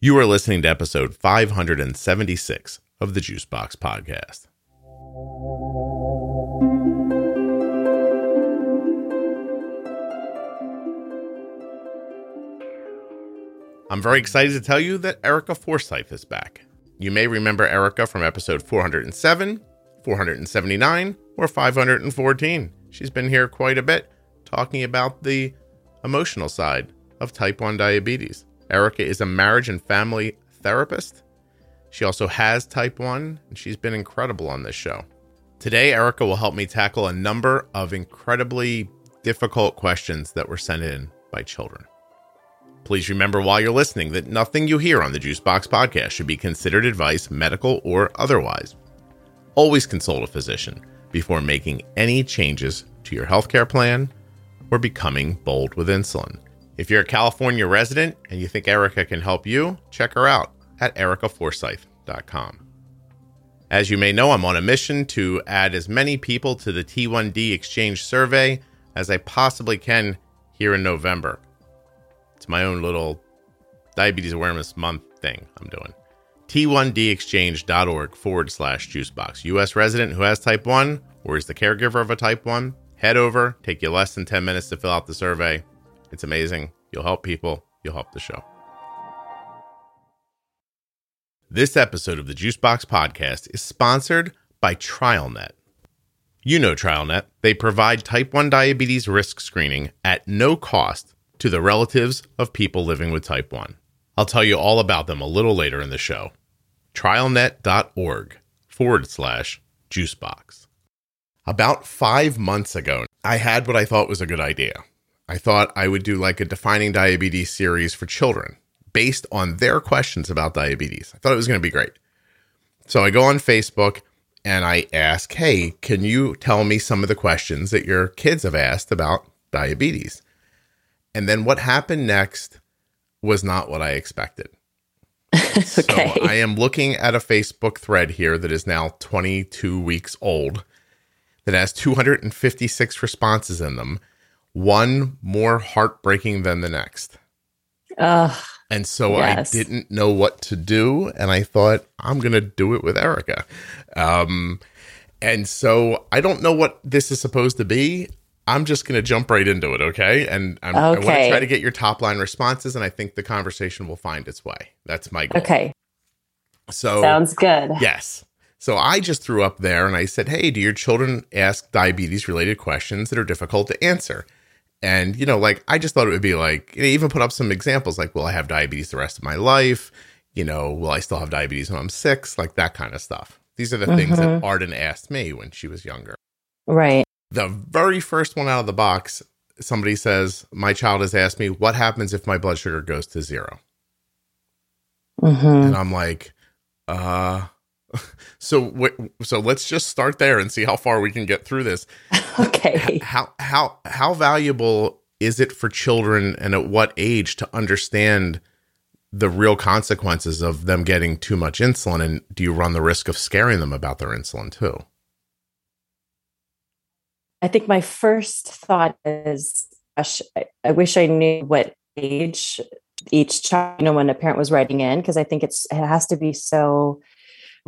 You are listening to episode 576 of the Juicebox Podcast. I'm very excited to tell you that Erica Forsyth is back. You may remember Erica from episode 407, 479, or 514. She's been here quite a bit talking about the emotional side of type 1 diabetes. Erica is a marriage and family therapist. She also has type 1, and she's been incredible on this show. Today, Erica will help me tackle a number of incredibly difficult questions that were sent in by children. Please remember while you're listening that nothing you hear on the Juicebox podcast should be considered advice, medical or otherwise. Always consult a physician before making any changes to your healthcare plan or becoming bold with insulin. If you're a California resident and you think Erica can help you, check her out at ericaforsyth.com. As you may know, I'm on a mission to add as many people to the T1D exchange survey as I possibly can here in November. It's my own little diabetes awareness month thing I'm doing. T1dexchange.org forward slash juicebox. US resident who has type 1 or is the caregiver of a type 1, head over, take you less than 10 minutes to fill out the survey. It's amazing. You'll help people, you'll help the show. This episode of the Juicebox Podcast is sponsored by TrialNet. You know TrialNet. They provide type 1 diabetes risk screening at no cost to the relatives of people living with type 1. I'll tell you all about them a little later in the show. TrialNet.org forward slash juicebox. About five months ago, I had what I thought was a good idea. I thought I would do like a defining diabetes series for children based on their questions about diabetes. I thought it was going to be great. So I go on Facebook and I ask, hey, can you tell me some of the questions that your kids have asked about diabetes? And then what happened next was not what I expected. okay. So I am looking at a Facebook thread here that is now 22 weeks old that has 256 responses in them one more heartbreaking than the next. Uh, and so yes. I didn't know what to do. And I thought, I'm going to do it with Erica. Um, and so I don't know what this is supposed to be. I'm just going to jump right into it, okay? And I'm, okay. I want to try to get your top line responses, and I think the conversation will find its way. That's my goal. Okay. So sounds good. Yes. So I just threw up there and I said, Hey, do your children ask diabetes related questions that are difficult to answer? And, you know, like I just thought it would be like, know, even put up some examples like, will I have diabetes the rest of my life? You know, will I still have diabetes when I'm six? Like that kind of stuff. These are the mm-hmm. things that mm-hmm. Arden asked me when she was younger. Right. The very first one out of the box, somebody says, My child has asked me, what happens if my blood sugar goes to 0 mm-hmm. And I'm like, uh, so so let's just start there and see how far we can get through this. okay. How how how valuable is it for children and at what age to understand the real consequences of them getting too much insulin and do you run the risk of scaring them about their insulin too? I think my first thought is gosh, I wish I knew what age each child, you know, when a parent was writing in, because I think it's it has to be so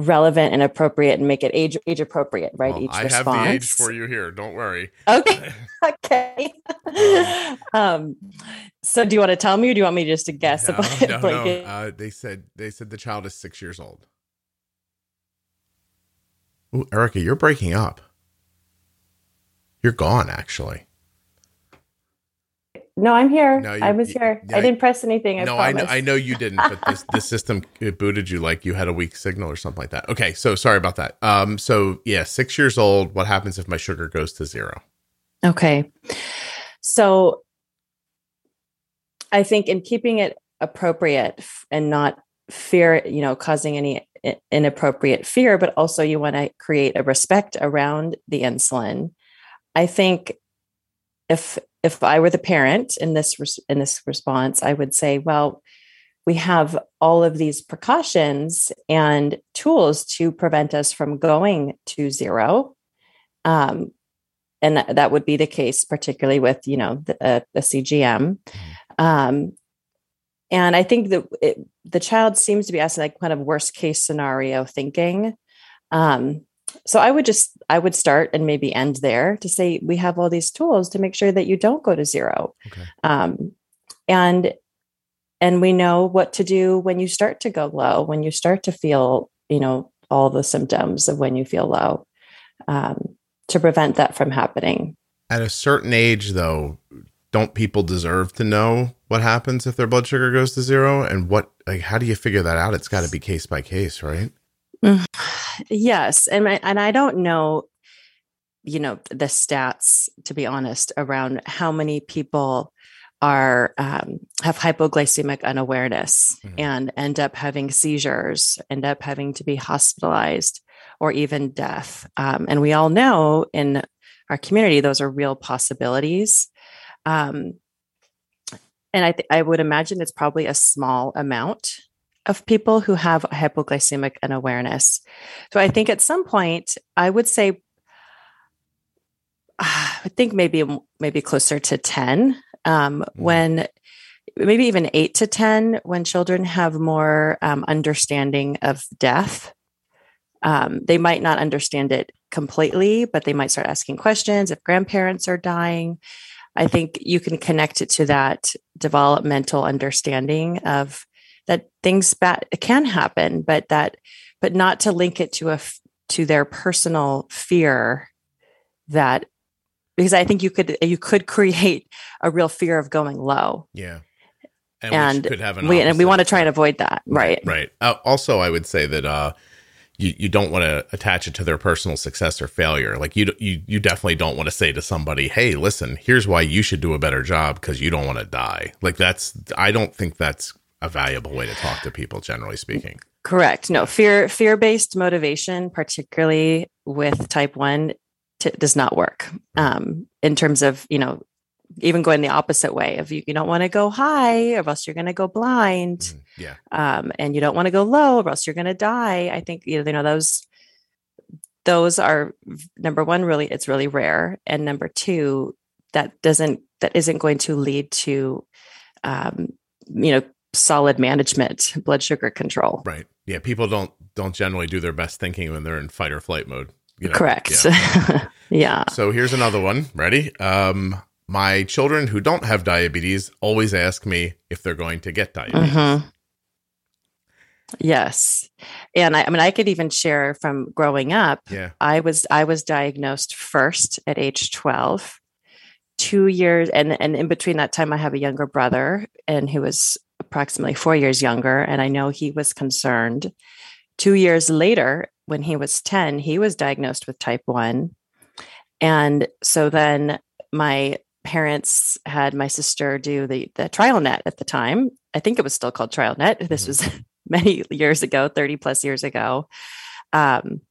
relevant and appropriate and make it age age appropriate, right? Well, Each I response. have the age for you here. Don't worry. Okay. okay. um, so do you want to tell me or do you want me just to guess no, about no, No. Uh, they said they said the child is six years old. Ooh, Erica, you're breaking up. You're gone, actually. No, I'm here. No, I was here. I, I didn't press anything. I no, I know, I know you didn't, but this, the system it booted you like you had a weak signal or something like that. Okay, so sorry about that. Um, so yeah, six years old. What happens if my sugar goes to zero? Okay, so I think in keeping it appropriate and not fear, you know, causing any inappropriate fear, but also you want to create a respect around the insulin. I think if if I were the parent in this in this response, I would say, well, we have all of these precautions and tools to prevent us from going to zero. Um, and that, that would be the case, particularly with you know the, uh, the CGM. Mm-hmm. Um, and I think that it, the child seems to be asking like kind of worst case scenario thinking. Um, so I would just I would start and maybe end there to say we have all these tools to make sure that you don't go to zero, okay. um, and and we know what to do when you start to go low, when you start to feel you know all the symptoms of when you feel low, um, to prevent that from happening. At a certain age, though, don't people deserve to know what happens if their blood sugar goes to zero and what like how do you figure that out it's got to be case by case right yes and I, and I don't know you know the stats to be honest around how many people are um, have hypoglycemic unawareness mm-hmm. and end up having seizures end up having to be hospitalized or even death. Um, and we all know in our community those are real possibilities. Um, and I, th- I would imagine it's probably a small amount of people who have hypoglycemic unawareness. So I think at some point, I would say, I think maybe maybe closer to ten um, mm. when maybe even eight to ten when children have more um, understanding of death. Um, they might not understand it completely, but they might start asking questions if grandparents are dying. I think you can connect it to that developmental understanding of that things bad can happen, but that, but not to link it to a to their personal fear that because I think you could you could create a real fear of going low. Yeah. And, and we could have an we, and we want to try and avoid that. Right. Right. Uh, also, I would say that uh, you, you don't want to attach it to their personal success or failure. Like you, you, you definitely don't want to say to somebody, Hey, listen, here's why you should do a better job. Cause you don't want to die. Like that's, I don't think that's a valuable way to talk to people, generally speaking. Correct. No fear, fear based motivation, particularly with type one t- does not work. Um, in terms of, you know, even going the opposite way of you, you don't want to go high or else you're going to go blind. Mm, yeah. Um, and you don't want to go low or else you're going to die. I think, you know, you know, those, those are number one, really, it's really rare. And number two, that doesn't, that isn't going to lead to, um, you know, solid management, blood sugar control. Right. Yeah. People don't, don't generally do their best thinking when they're in fight or flight mode. You know? Correct. Yeah. yeah. So here's another one. Ready? Um, my children who don't have diabetes always ask me if they're going to get diabetes. Mm-hmm. Yes. And I, I, mean I could even share from growing up. Yeah. I was I was diagnosed first at age 12. 2 years and and in between that time I have a younger brother and who was approximately 4 years younger and I know he was concerned. 2 years later when he was 10, he was diagnosed with type 1. And so then my parents had my sister do the the TrialNet at the time. I think it was still called TrialNet. This mm-hmm. was many years ago, 30 plus years ago. Um,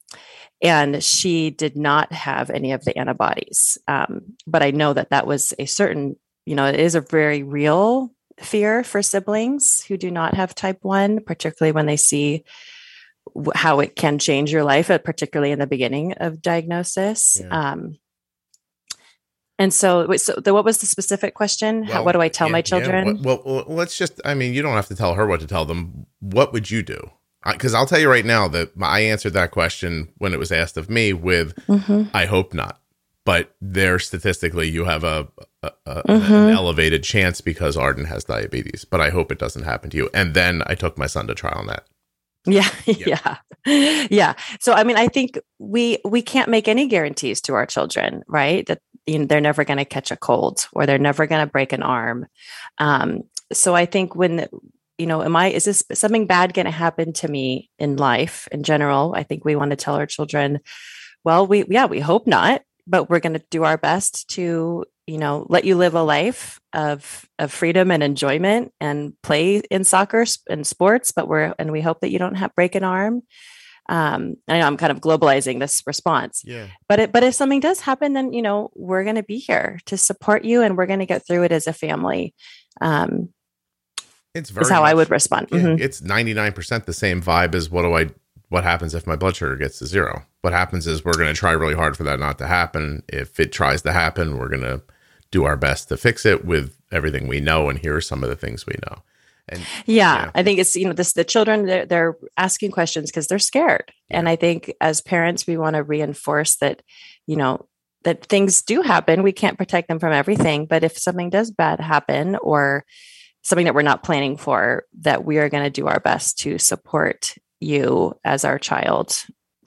and she did not have any of the antibodies. Um, but I know that that was a certain, you know, it is a very real fear for siblings who do not have type 1, particularly when they see how it can change your life, uh, particularly in the beginning of diagnosis. Yeah. Um, and so, so the, what was the specific question? Well, How, what do I tell yeah, my children? Yeah. Well, well, let's just, I mean, you don't have to tell her what to tell them. What would you do? Because I'll tell you right now that I answered that question when it was asked of me with, mm-hmm. I hope not. But there, statistically, you have a, a, a mm-hmm. an elevated chance because Arden has diabetes. But I hope it doesn't happen to you. And then I took my son to TrialNet. Yeah, yeah, yeah. So I mean, I think we we can't make any guarantees to our children, right? That you know, they're never going to catch a cold or they're never going to break an arm. Um, so I think when you know, am I is this something bad going to happen to me in life in general? I think we want to tell our children, well, we yeah, we hope not, but we're going to do our best to you know let you live a life of of freedom and enjoyment and play in soccer and sports but we're and we hope that you don't have break an arm. Um i know i'm kind of globalizing this response yeah. but it but if something does happen then you know we're going to be here to support you and we're going to get through it as a family um it's very how much, i would respond. Yeah, mm-hmm. it's 99% the same vibe as what do i what happens if my blood sugar gets to zero what happens is we're going to try really hard for that not to happen if it tries to happen we're going to do our best to fix it with everything we know. And here are some of the things we know. And yeah, Yeah. I think it's you know this the children they're, they're asking questions because they're scared, and I think as parents we want to reinforce that you know that things do happen. We can't protect them from everything, but if something does bad happen or something that we're not planning for, that we are going to do our best to support you as our child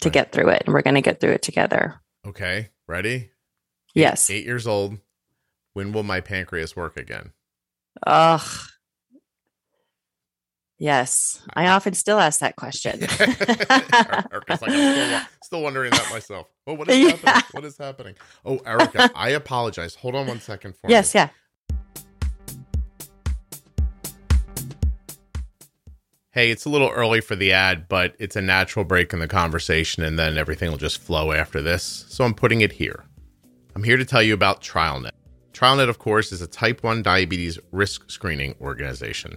to Right. get through it, and we're going to get through it together. okay, ready? Yes. Eight years old. When will my pancreas work again? Ugh. Yes, I often still ask that question. Erica's like, I'm still, still wondering that myself. Oh, what is Yeah. happening? What is happening? Oh, Erica, I apologize. Hold on one second for yes, me. yeah. Hey, it's a little early for the ad, but it's a natural break in the conversation, and then everything will just flow after this. So I'm putting it here. I'm here to tell you about TrialNet. TrialNet, of course, is a type 1 diabetes risk screening organization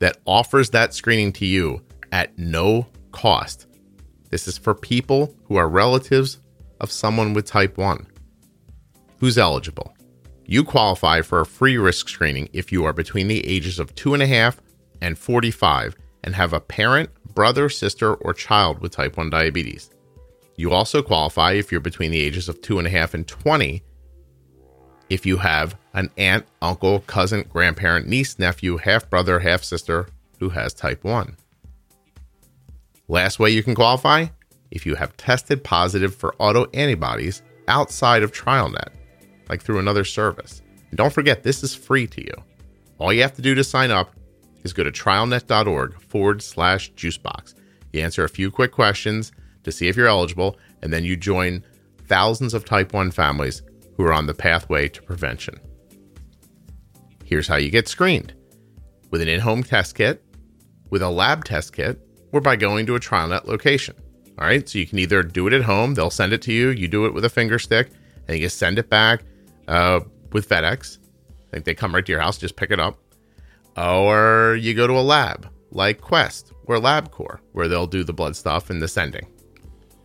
that offers that screening to you at no cost. This is for people who are relatives of someone with type 1. Who's eligible? You qualify for a free risk screening if you are between the ages of two and a half and 45 and have a parent, brother, sister, or child with type 1 diabetes. You also qualify if you're between the ages of two and a half and 20 if you have an aunt, uncle, cousin, grandparent, niece, nephew, half brother, half sister who has type 1. Last way you can qualify if you have tested positive for autoantibodies outside of TrialNet, like through another service. And don't forget, this is free to you. All you have to do to sign up is go to trialnet.org forward slash juicebox. You answer a few quick questions to see if you're eligible, and then you join thousands of type 1 families who are on the pathway to prevention. Here's how you get screened with an in home test kit, with a lab test kit, or by going to a TrialNet location. All right, so you can either do it at home, they'll send it to you, you do it with a finger stick, and you send it back uh, with FedEx. I think they come right to your house, just pick it up. Or you go to a lab like Quest or LabCorp, where they'll do the blood stuff and the sending.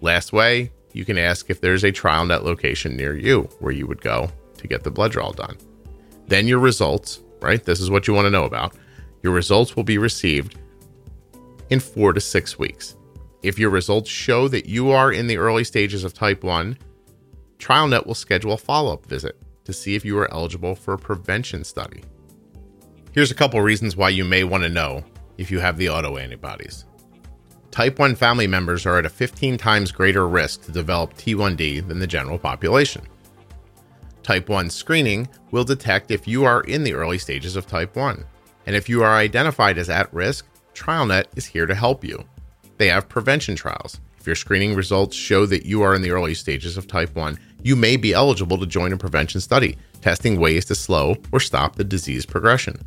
Last way, you can ask if there's a TrialNet location near you where you would go to get the blood draw done. Then your results, right? This is what you want to know about. Your results will be received in four to six weeks. If your results show that you are in the early stages of type 1, TrialNet will schedule a follow up visit to see if you are eligible for a prevention study. Here's a couple reasons why you may want to know if you have the autoantibodies. Type 1 family members are at a 15 times greater risk to develop T1D than the general population. Type 1 screening will detect if you are in the early stages of type 1. And if you are identified as at risk, TrialNet is here to help you. They have prevention trials. If your screening results show that you are in the early stages of type 1, you may be eligible to join a prevention study, testing ways to slow or stop the disease progression.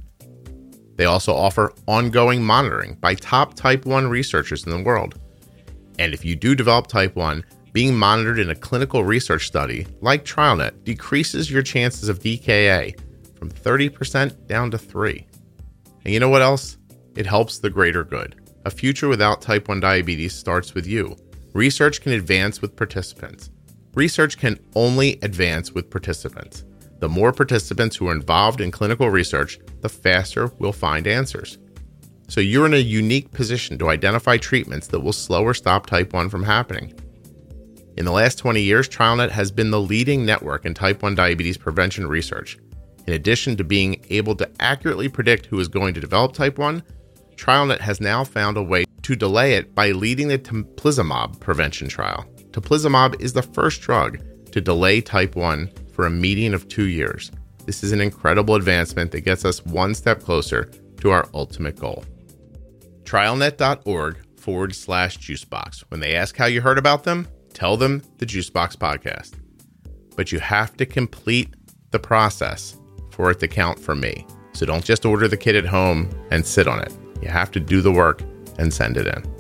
They also offer ongoing monitoring by top type 1 researchers in the world. And if you do develop type 1, being monitored in a clinical research study like TrialNet decreases your chances of DKA from 30% down to 3. And you know what else? It helps the greater good. A future without type 1 diabetes starts with you. Research can advance with participants. Research can only advance with participants. The more participants who are involved in clinical research, the faster we'll find answers. So you're in a unique position to identify treatments that will slow or stop type 1 from happening. In the last 20 years, TrialNet has been the leading network in type 1 diabetes prevention research. In addition to being able to accurately predict who is going to develop type 1, TrialNet has now found a way to delay it by leading the teplizumab prevention trial. Teplizumab is the first drug to delay type 1 for a median of two years. This is an incredible advancement that gets us one step closer to our ultimate goal. TrialNet.org forward slash juicebox. When they ask how you heard about them, tell them the Juicebox podcast. But you have to complete the process for it to count for me. So don't just order the kit at home and sit on it. You have to do the work and send it in.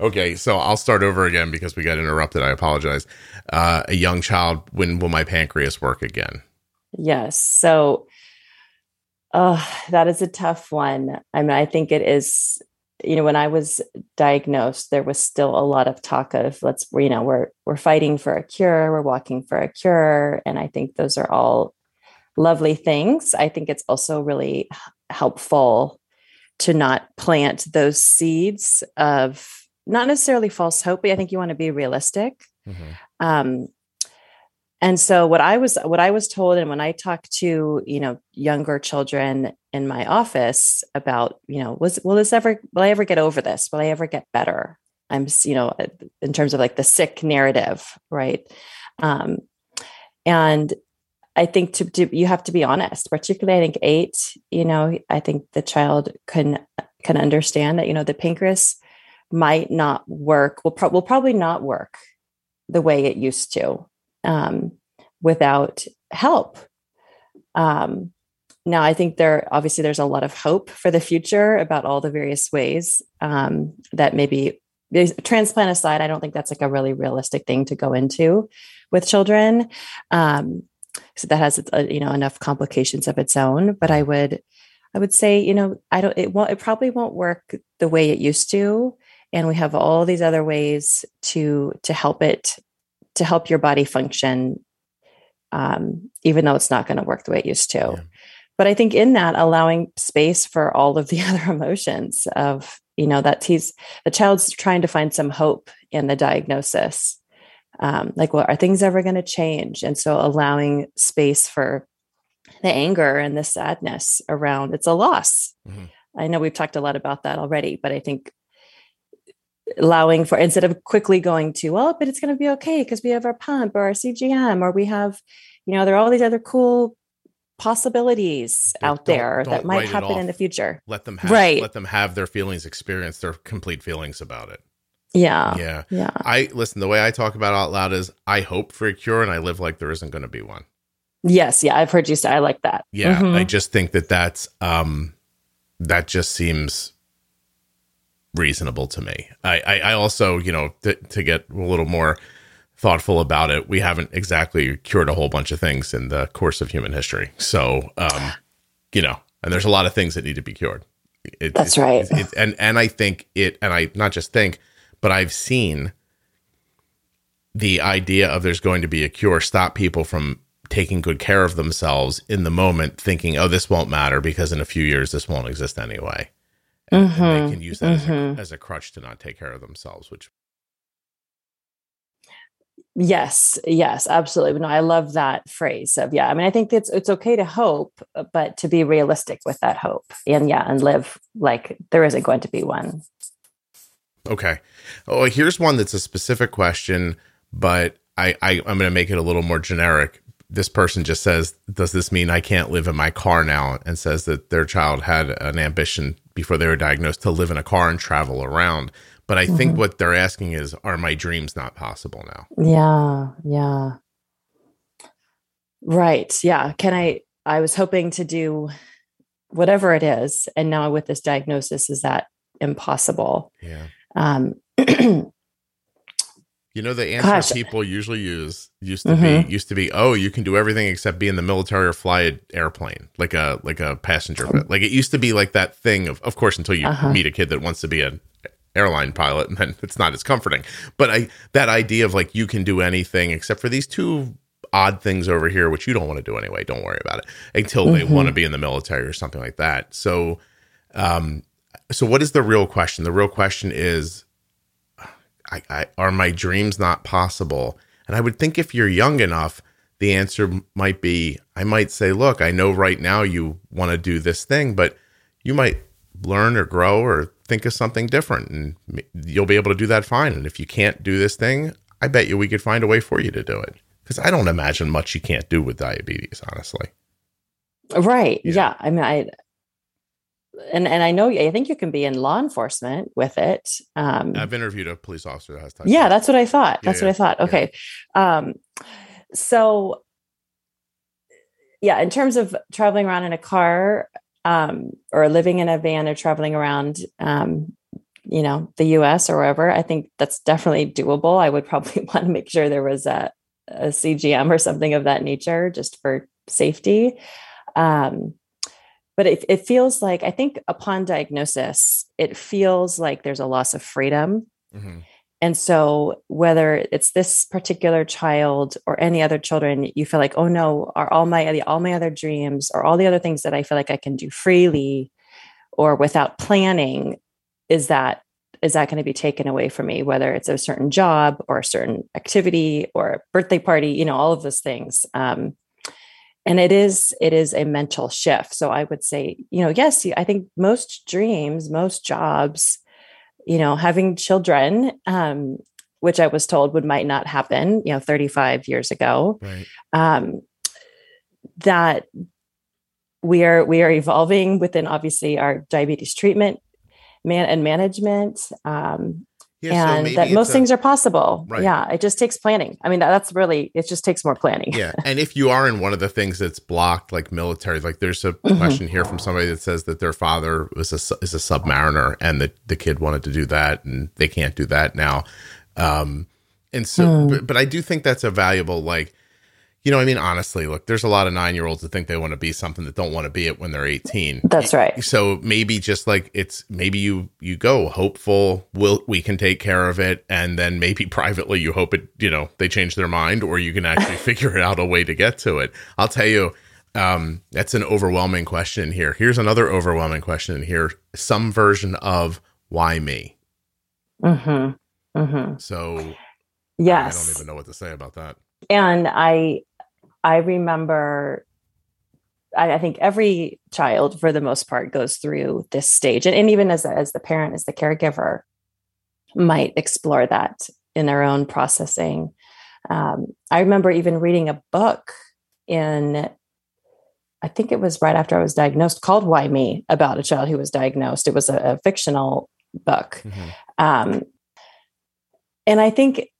Okay, so I'll start over again because we got interrupted. I apologize. Uh, a young child, when will my pancreas work again? Yes. So, oh, that is a tough one. I mean, I think it is you know, when I was diagnosed, there was still a lot of talk of let's, you know, we're we're fighting for a cure, we're walking for a cure, and I think those are all lovely things. I think it's also really helpful to not plant those seeds of not necessarily false hope, but I think you want to be realistic. Mm-hmm. Um, and so what i was what i was told and when i talked to you know younger children in my office about you know was will this ever will i ever get over this will i ever get better i'm you know in terms of like the sick narrative right um and i think to, to you have to be honest particularly i think eight you know i think the child can can understand that you know the pancreas might not work will, pro- will probably not work the way it used to um, without help. Um, now, I think there obviously there's a lot of hope for the future about all the various ways um, that maybe transplant aside. I don't think that's like a really realistic thing to go into with children. Um, so that has uh, you know enough complications of its own. But I would I would say you know I don't it won't it probably won't work the way it used to and we have all these other ways to to help it to help your body function, um, even though it's not going to work the way it used to. Yeah. But I think in that, allowing space for all of the other emotions of, you know, that he's the child's trying to find some hope in the diagnosis. Um, like, well, are things ever going to change? And so allowing space for the anger and the sadness around it's a loss. Mm-hmm. I know we've talked a lot about that already, but I think allowing for instead of quickly going to well but it's going to be okay because we have our pump or our cgm or we have you know there are all these other cool possibilities out don't, there don't that might happen in the future. Let them have right. let them have their feelings experience their complete feelings about it. Yeah. Yeah. Yeah. I listen the way i talk about out loud is i hope for a cure and i live like there isn't going to be one. Yes. Yeah i've heard you say i like that. Yeah mm-hmm. i just think that that's um that just seems reasonable to me. I, I, I also, you know, th- to get a little more thoughtful about it, we haven't exactly cured a whole bunch of things in the course of human history. So, um, you know, and there's a lot of things that need to be cured. It, That's it, right. It, and and I think it, and I not just think, but I've seen the idea of there's going to be a cure stop people from taking good care of themselves in the moment, thinking, "Oh, this won't matter because in a few years this won't exist anyway." And, mm-hmm. and they mm-hmm. can use that mm-hmm. as, a, mm-hmm. as a crutch to not take care of themselves which Yes, yes, absolutely. No, I love that phrase of yeah. I mean, I think it's it's okay to hope, uh, but to be realistic with that hope, and yeah, and live like there isn't going to be one. Okay. Oh, here's one that's a specific question, but I, I I'm going to make it a little more generic. This person just says, "Does this mean I can't live in my car now?" And says that their child had an ambition before they were diagnosed to live in a car and travel around. But I mm-hmm. think what they're asking is, are my dreams not possible now? Yeah, yeah. Right. Yeah. Can I? I was hoping to do whatever it is. And now with this diagnosis, is that impossible? Yeah. Um, You know the answer Gosh. people usually use used to mm-hmm. be used to be oh you can do everything except be in the military or fly an airplane like a like a passenger oh. like it used to be like that thing of of course until you uh-huh. meet a kid that wants to be an airline pilot and then it's not as comforting but I that idea of like you can do anything except for these two odd things over here which you don't want to do anyway don't worry about it until mm-hmm. they want to be in the military or something like that so um so what is the real question the real question is I, I, are my dreams not possible? And I would think if you're young enough, the answer might be I might say, look, I know right now you want to do this thing, but you might learn or grow or think of something different and you'll be able to do that fine. And if you can't do this thing, I bet you we could find a way for you to do it. Because I don't imagine much you can't do with diabetes, honestly. Right. Yeah. yeah. I mean, I, and and I know I think you can be in law enforcement with it. Um, I've interviewed a police officer that has time. Yeah, that's what I thought. That's yeah, what I thought. Okay, yeah. um, so yeah, in terms of traveling around in a car um, or living in a van or traveling around, um, you know, the U.S. or wherever, I think that's definitely doable. I would probably want to make sure there was a, a CGM or something of that nature, just for safety. Um, but it, it feels like i think upon diagnosis it feels like there's a loss of freedom mm-hmm. and so whether it's this particular child or any other children you feel like oh no are all my all my other dreams or all the other things that i feel like i can do freely or without planning is that is that going to be taken away from me whether it's a certain job or a certain activity or a birthday party you know all of those things um, and it is it is a mental shift so i would say you know yes i think most dreams most jobs you know having children um, which i was told would might not happen you know 35 years ago right. um, that we are we are evolving within obviously our diabetes treatment man and management um, yeah, and so that most a, things are possible. Right. Yeah, it just takes planning. I mean, that, that's really it. Just takes more planning. yeah, and if you are in one of the things that's blocked, like military, like there's a mm-hmm. question here from somebody that says that their father was a is a submariner, and that the kid wanted to do that, and they can't do that now. Um, and so, mm. but, but I do think that's a valuable like you know, I mean, honestly, look, there's a lot of nine year olds that think they want to be something that don't want to be it when they're 18. That's right. So maybe just like it's maybe you you go hopeful, we'll we can take care of it, and then maybe privately you hope it, you know, they change their mind, or you can actually figure it out a way to get to it. I'll tell you, um, that's an overwhelming question here. Here's another overwhelming question here. Some version of why me. Mm-hmm. Mm-hmm. So yes, I don't even know what to say about that. And I I remember I, I, think every child, for the most part, goes through this stage, and, and even as as the parent, as the caregiver, might explore that in their own processing. Um, I remember even reading a book in, I think it was right after I was diagnosed, called "Why Me" about a child who was diagnosed. It was a, a fictional book, mm-hmm. um, and I think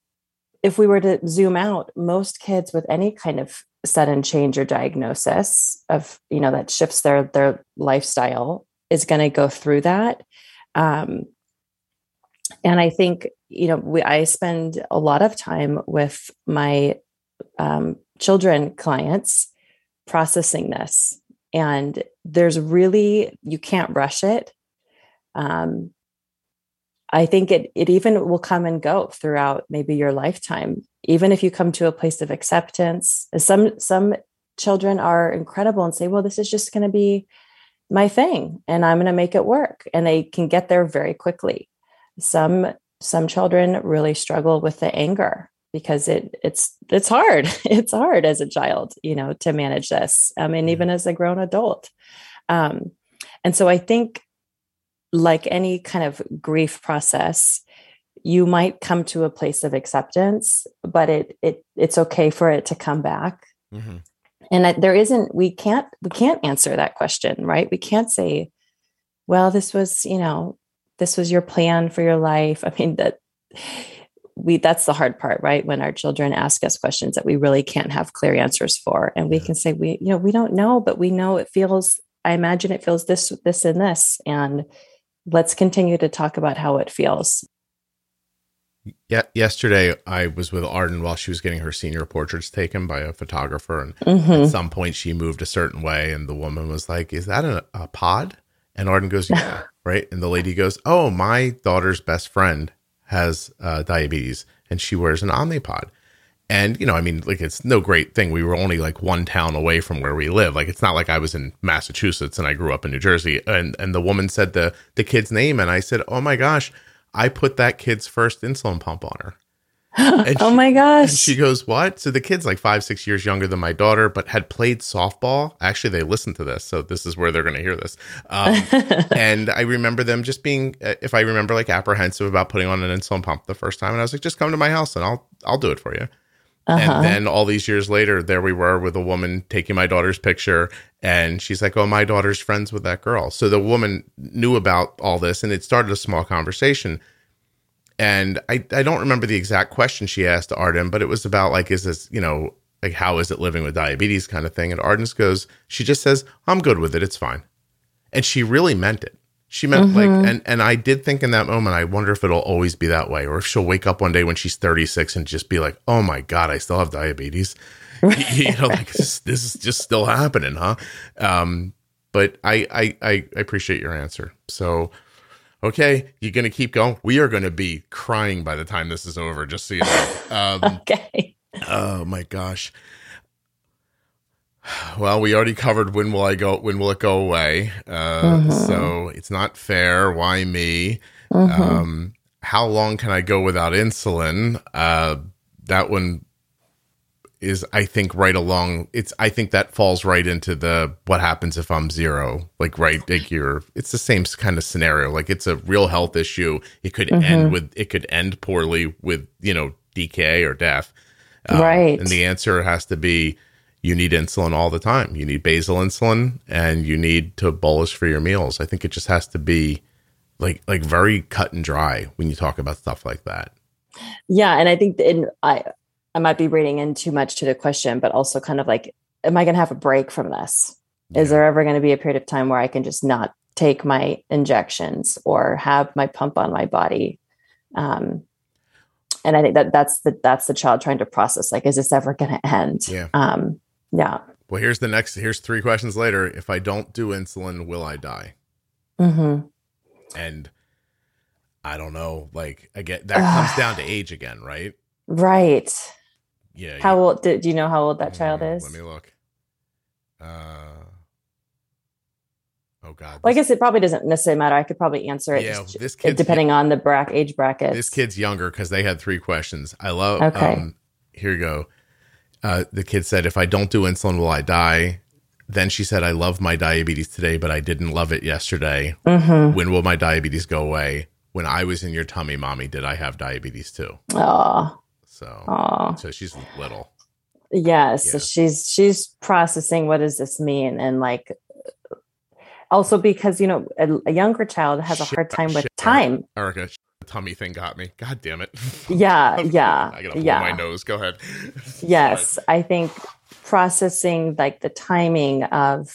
if we were to zoom out, most kids with any kind of sudden change or diagnosis of you know that shifts their their lifestyle is going to go through that. Um, and i think you know we, i spend a lot of time with my um, children clients processing this and there's really you can't rush it. Um, I think it it even will come and go throughout maybe your lifetime. Even if you come to a place of acceptance, some some children are incredible and say, "Well, this is just going to be my thing, and I'm going to make it work," and they can get there very quickly. Some some children really struggle with the anger because it it's it's hard. It's hard as a child, you know, to manage this. I mean, even as a grown adult. Um, and so I think like any kind of grief process, you might come to a place of acceptance, but it it it's okay for it to come back. Mm-hmm. And there isn't we can't we can't answer that question, right? We can't say, well, this was, you know, this was your plan for your life. I mean, that we that's the hard part, right? When our children ask us questions that we really can't have clear answers for. And we can say, we, you know, we don't know, but we know it feels, I imagine it feels this, this, and this. And let's continue to talk about how it feels. Yeah, yesterday I was with Arden while she was getting her senior portraits taken by a photographer, and mm-hmm. at some point she moved a certain way, and the woman was like, "Is that a, a pod?" And Arden goes, "Yeah, right." And the lady goes, "Oh, my daughter's best friend has uh, diabetes, and she wears an Omnipod." And, you know, I mean, like it's no great thing. We were only like one town away from where we live. Like it's not like I was in Massachusetts and I grew up in New Jersey. And and the woman said the the kid's name and I said, "Oh my gosh, I put that kid's first insulin pump on her." oh my gosh. she goes, What? So the kid's like five, six years younger than my daughter, but had played softball. Actually, they listened to this. So this is where they're going to hear this. Um, and I remember them just being, uh, if I remember, like apprehensive about putting on an insulin pump the first time. And I was like, Just come to my house and I'll, I'll do it for you. Uh-huh. And then all these years later, there we were with a woman taking my daughter's picture. And she's like, Oh, my daughter's friends with that girl. So the woman knew about all this and it started a small conversation. And I, I don't remember the exact question she asked Arden, but it was about like, is this, you know, like how is it living with diabetes kind of thing? And Arden goes, she just says, I'm good with it. It's fine. And she really meant it. She meant mm-hmm. like, and and I did think in that moment, I wonder if it'll always be that way, or if she'll wake up one day when she's 36 and just be like, "Oh my god, I still have diabetes." you know, like this, this, is just still happening, huh? Um, but I, I, I appreciate your answer. So, okay, you're going to keep going. We are going to be crying by the time this is over, just so you know. Um, okay. Oh my gosh. Well, we already covered when will I go? When will it go away? Uh, mm-hmm. So it's not fair. Why me? Mm-hmm. Um, how long can I go without insulin? Uh, that one is, I think, right along. It's, I think that falls right into the what happens if I'm zero. Like, right, like you're. It's the same kind of scenario. Like, it's a real health issue. It could mm-hmm. end with. It could end poorly with you know DKA or death. Um, right. And the answer has to be you need insulin all the time. You need basal insulin and you need to bolus for your meals. I think it just has to be like like very cut and dry when you talk about stuff like that. Yeah, and I think in I I might be reading in too much to the question, but also kind of like, am I going to have a break from this? Yeah. Is there ever going to be a period of time where I can just not take my injections or have my pump on my body? Um, and I think that that's the that's the child trying to process like, is this ever going to end? Yeah. Um, yeah. Well, here's the next. Here's three questions later. If I don't do insulin, will I die? Mm-hmm. And I don't know. Like again, that comes down to age again, right? Right. Yeah. How old? Do, do you know how old that child uh, is? Let me look. Uh. Oh God. Well, I guess it probably doesn't necessarily matter. I could probably answer it. Yeah, this kid depending on the brack age bracket. This kid's younger because they had three questions. I love. Okay. Um, here you go. Uh, the kid said, "If I don't do insulin, will I die?" Then she said, "I love my diabetes today, but I didn't love it yesterday. Mm-hmm. When will my diabetes go away?" When I was in your tummy, mommy, did I have diabetes too? Oh. So. So she's little. Yes. Yeah. So she's she's processing. What does this mean? And like also because you know a, a younger child has a hard time with time erica tummy thing got me. God damn it. Yeah yeah i gotta yeah my nose. Go ahead. Yes i think processing like the timing of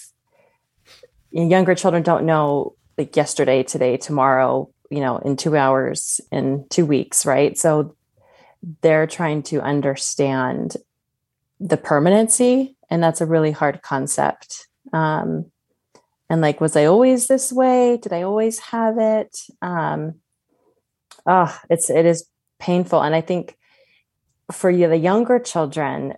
younger children don't know like yesterday today tomorrow you know in two hours in two weeks right? So they're trying to understand the permanency and that's a really hard concept. Um, and like was i always this way? Did i always have it? Um oh it's it is painful. And i think for you the younger children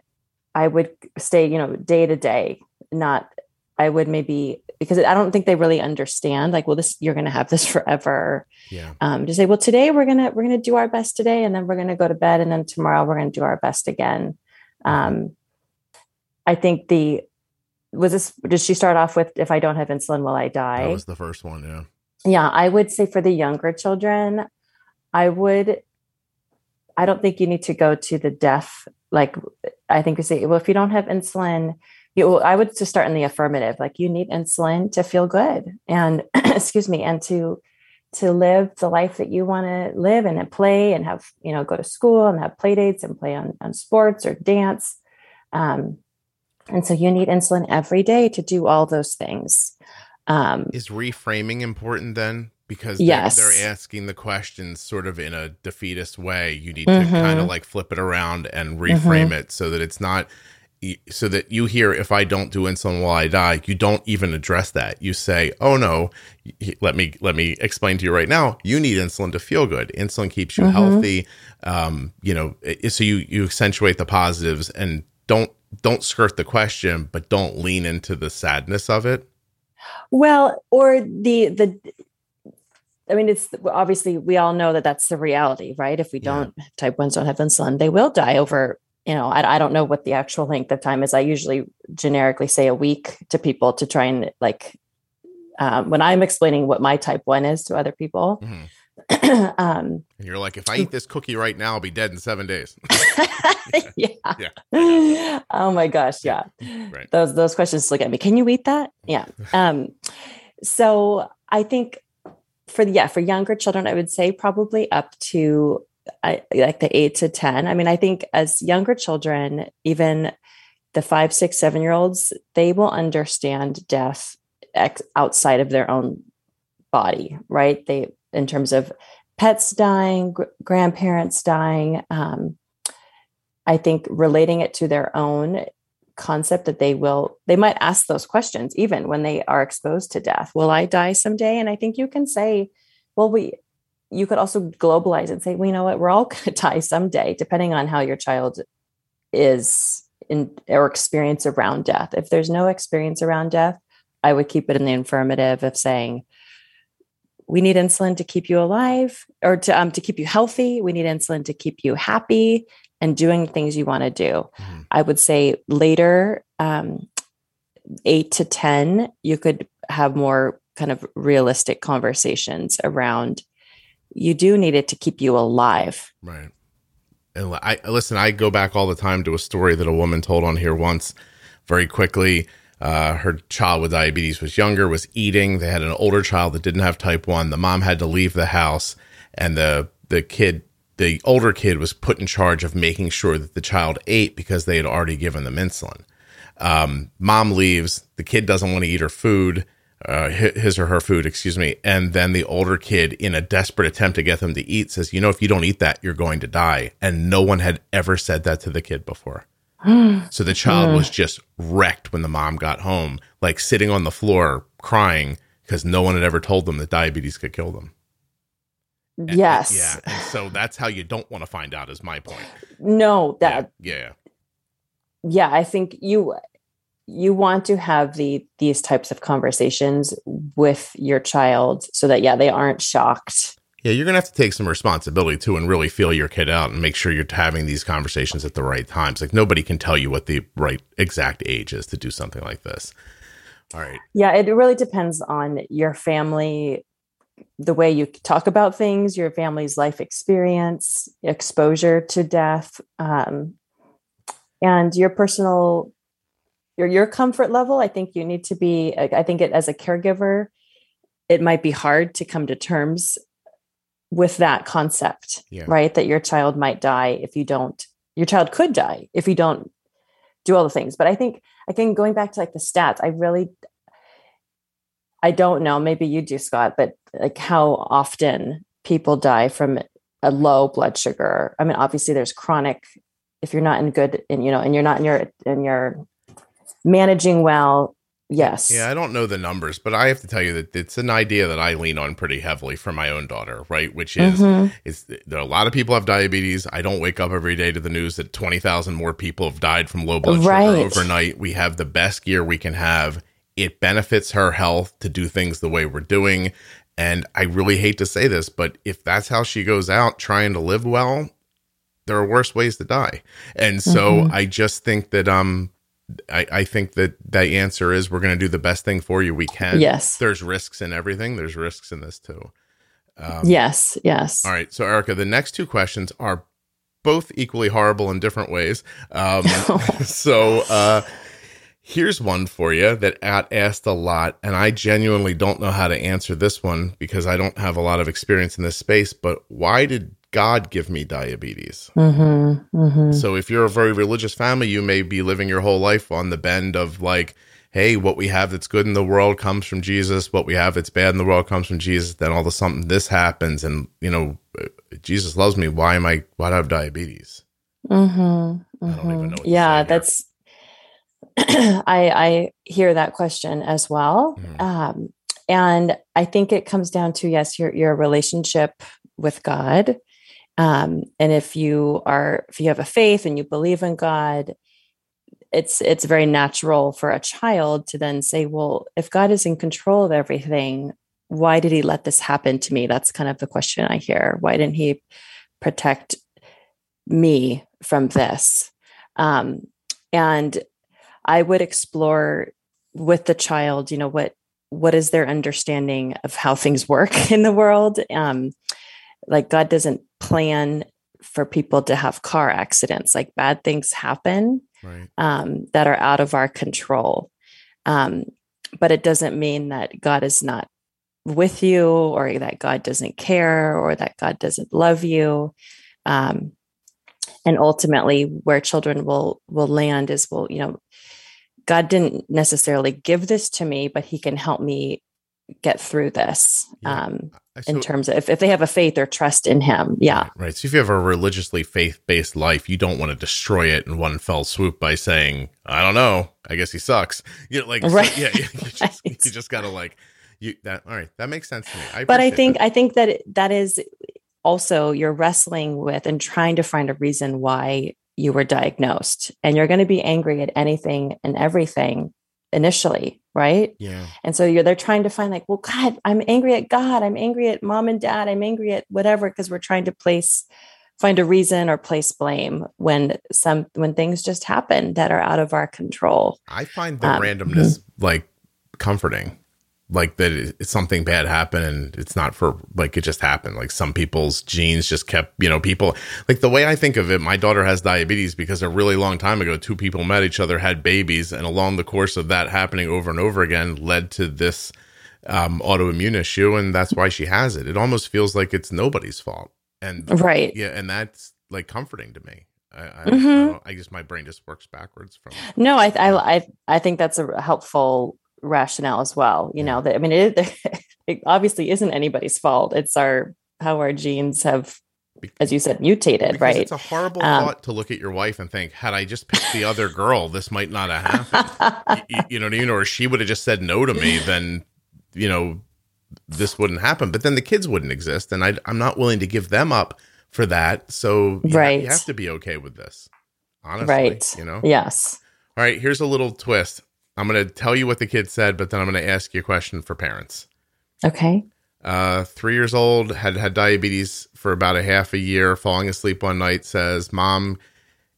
i would stay you know day to day not i would maybe because i don't think they really understand like well this you're going to have this forever. Yeah. Um to say well today we're going to we're to do our best today and then we're going to go to bed and then tomorrow we're going to do our best again. Um i think the was this did she start off with if i don't have insulin will i die? that was the first one yeah. Yeah i would say for the younger children i would i don't think you need to go to the death like i think we say well if you don't have insulin you i would just start in the affirmative like you need insulin to feel good and excuse me and to to live the life that you want to live and play and have you know go to school and have play dates and play on, on sports or dance um, and so you need insulin every day to do all those things. Um, Is reframing important then? Because yes. they're, they're, asking the questions sort of in a defeatist way. You need mm-hmm. to kind of like flip it around and reframe mm-hmm. it so that it's not so that you hear if I don't do insulin while I die, you don't even address that. You say, "Oh no, let me let me explain to you right now. You need insulin to feel good. Insulin keeps you mm-hmm. healthy. Um, you know, so you you accentuate the positives and don't don't skirt the question, but don't lean into the sadness of it. Well, or the the I mean, it's obviously we all know that that's the reality, right? If we don't yeah. type ones don't have insulin, they will die over. You know, I, I don't know what the actual length of time is. I usually generically say a week to people to try and like um, when I'm explaining what my type one is to other people. Mm-hmm um, and you're like, if I eat this cookie right now, I'll be dead in seven days. yeah. yeah. Oh my gosh. Yeah. Right. Those those questions look at me. Can you eat that? Yeah. Um, so I think for yeah, for younger children, I would say probably up to like the eight to ten. I mean, I think as younger children, even the five, six, seven year olds, they will understand death ex- outside of their own body, right? They in terms of pets dying, gr- grandparents dying. Um, I think relating it to their own concept that they will they might ask those questions even when they are exposed to death. Will i die someday? And i think you can say well we you could also globalize and say well you know what? We're all going to die someday depending on how your child is in or experience around death. If there's no experience around death i would keep it in the affirmative of saying we need insulin to keep you alive or to um, to keep you healthy. We need insulin to keep you happy and doing things you want to do. Mm-hmm. I would say later, um, eight to 10, you could have more kind of realistic conversations around you do need it to keep you alive. Right. And I listen, I go back all the time to a story that a woman told on here once very quickly. Uh, her child with diabetes was younger, was eating. They had an older child that didn't have type 1. The mom had to leave the house, and the, the kid the older kid was put in charge of making sure that the child ate because they had already given them insulin. Um, mom leaves, the kid doesn't want to eat her food, uh, his or her food, excuse me. And then the older kid, in a desperate attempt to get them to eat, says, You know, if you don't eat that, you're going to die. And no one had ever said that to the kid before. so the child was just wrecked when the mom got home, like sitting on the floor crying because no one had ever told them that diabetes could kill them. And, yes. Yeah. And so that's how you don't want to find out, is my point. No, that. Yeah. yeah. Yeah. I think you you want to have the these types of conversations with your child so that yeah they aren't shocked yeah you're gonna have to take some responsibility too and really feel your kid out and make sure you're having these conversations at the right times like nobody can tell you what the right exact age is to do something like this all right yeah it really depends on your family the way you talk about things, your family's life experience, exposure to death, um, and your personal your your comfort level. I think you need to be. I think it as a caregiver, it might be hard to come to terms with that concept, yeah. right? That your child might die if you don't. Your child could die if you don't do all the things. But I think again, going back to like the stats, I really I don't know, maybe you do, Scott, but like how often people die from a low blood sugar. I mean, obviously there's chronic, if you're not in good and you know, and you're not in your in your managing well, yes. Yeah, I don't know the numbers, but I have to tell you that it's an idea that I lean on pretty heavily for my own daughter, right? Which is mm-hmm. is there are a lot of people have diabetes. I don't wake up every day to the news that 20,000 more people have died from low blood right. sugar overnight. We have the best gear we can have it benefits her health to do things the way we're doing. And I really hate to say this, but if that's how she goes out trying to live well, there are worse ways to die. And so mm-hmm. I just think that um I, I think that the answer is we're going to do the best thing for you we can. Yes. There's risks in everything. There's risks in this too. Um, yes. Yes. All right. So, Erica, the next two questions are both equally horrible in different ways. Um, so, uh, Here's one for you that got asked a lot, and I genuinely don't know how to answer this one because I don't have a lot of experience in this space. But why did God give me diabetes? Mm-hmm, mm-hmm. So, if you're a very religious family, you may be living your whole life on the bend of like, hey, what we have that's good in the world comes from Jesus. What we have that's bad in the world comes from Jesus. Then all of a sudden this happens, and you know, Jesus loves me. Why am I? Why do I have diabetes? Mm-hmm, I don't even know. yeah, that's I, I hear that question as well. Mm. Um, and I think it comes down to yes, your your relationship with God. Um, and if you are if you have a faith and you believe in God, it's it's very natural for a child to then say, well, if God is in control of everything, why did he let this happen to me? That's kind of the question I hear. Why didn't he protect me from this? Um, and I would explore with the child, you know, what what is their understanding of how things work in the world? Um, like God doesn't plan for people to have car accidents. Like bad things happen right. um, that are out of our control. Um, but it doesn't mean that God is not with you or that God doesn't care or that God doesn't love you. Um, and ultimately where children will will land is will you know God didn't necessarily give this to me, but He can help me get through this Yeah. um, So- in terms of if, if they have a faith or trust in him. Yeah. Right. So if you have a religiously faith based life, you don't want to destroy it in one fell swoop by saying, I don't know, I guess he sucks. You know, like, so- Right. yeah, you, you just, Right. you just gotta like, you that, all right, that makes sense to me. I but I think that. I think that it- that is also you're wrestling with and trying to find a reason why you were diagnosed, and you're going to be angry at anything and everything initially, right? yeah. And so you're they're trying to find like, well, God, I'm angry at God, I'm angry at mom and dad, I'm angry at whatever, because we're trying to place find a reason or place blame when some when things just happen that are out of our control. I find the Um, randomness like comforting. Like that it's something bad happened and it's not for like it just happened. Like some people's genes just kept, you know, people like the way I think of it, my daughter has diabetes because a really long time ago, two people met each other, had babies, and along the course of that happening over and over again led to this um, autoimmune issue, and that's why she has it. It almost feels like it's nobody's fault, and Right. yeah, and that's like comforting to me. I, I, I, Mhm. don't, I guess my brain just works backwards from. No, I I I, I think that's a helpful rationale as well. You know that I mean it, it obviously isn't anybody's fault. It's our how our genes have, as you said, mutated, Because right? It's a horrible Um, thought to look at your wife and think, had I just picked the other girl, this might not have happened. you, you know what I mean? Or she would have just said no to me, then, you know, this wouldn't happen. But then the kids wouldn't exist. And I, I'm not willing to give them up for that. So you, ha- Right. you have to be okay with this. Honestly. right. You know? Yes. All right. Here's a little twist. I'm going to tell you what the kid said, but then I'm going to ask you a question for parents. Okay. uh, three years old, had had diabetes for about a half a year, falling asleep one night, says, Mom,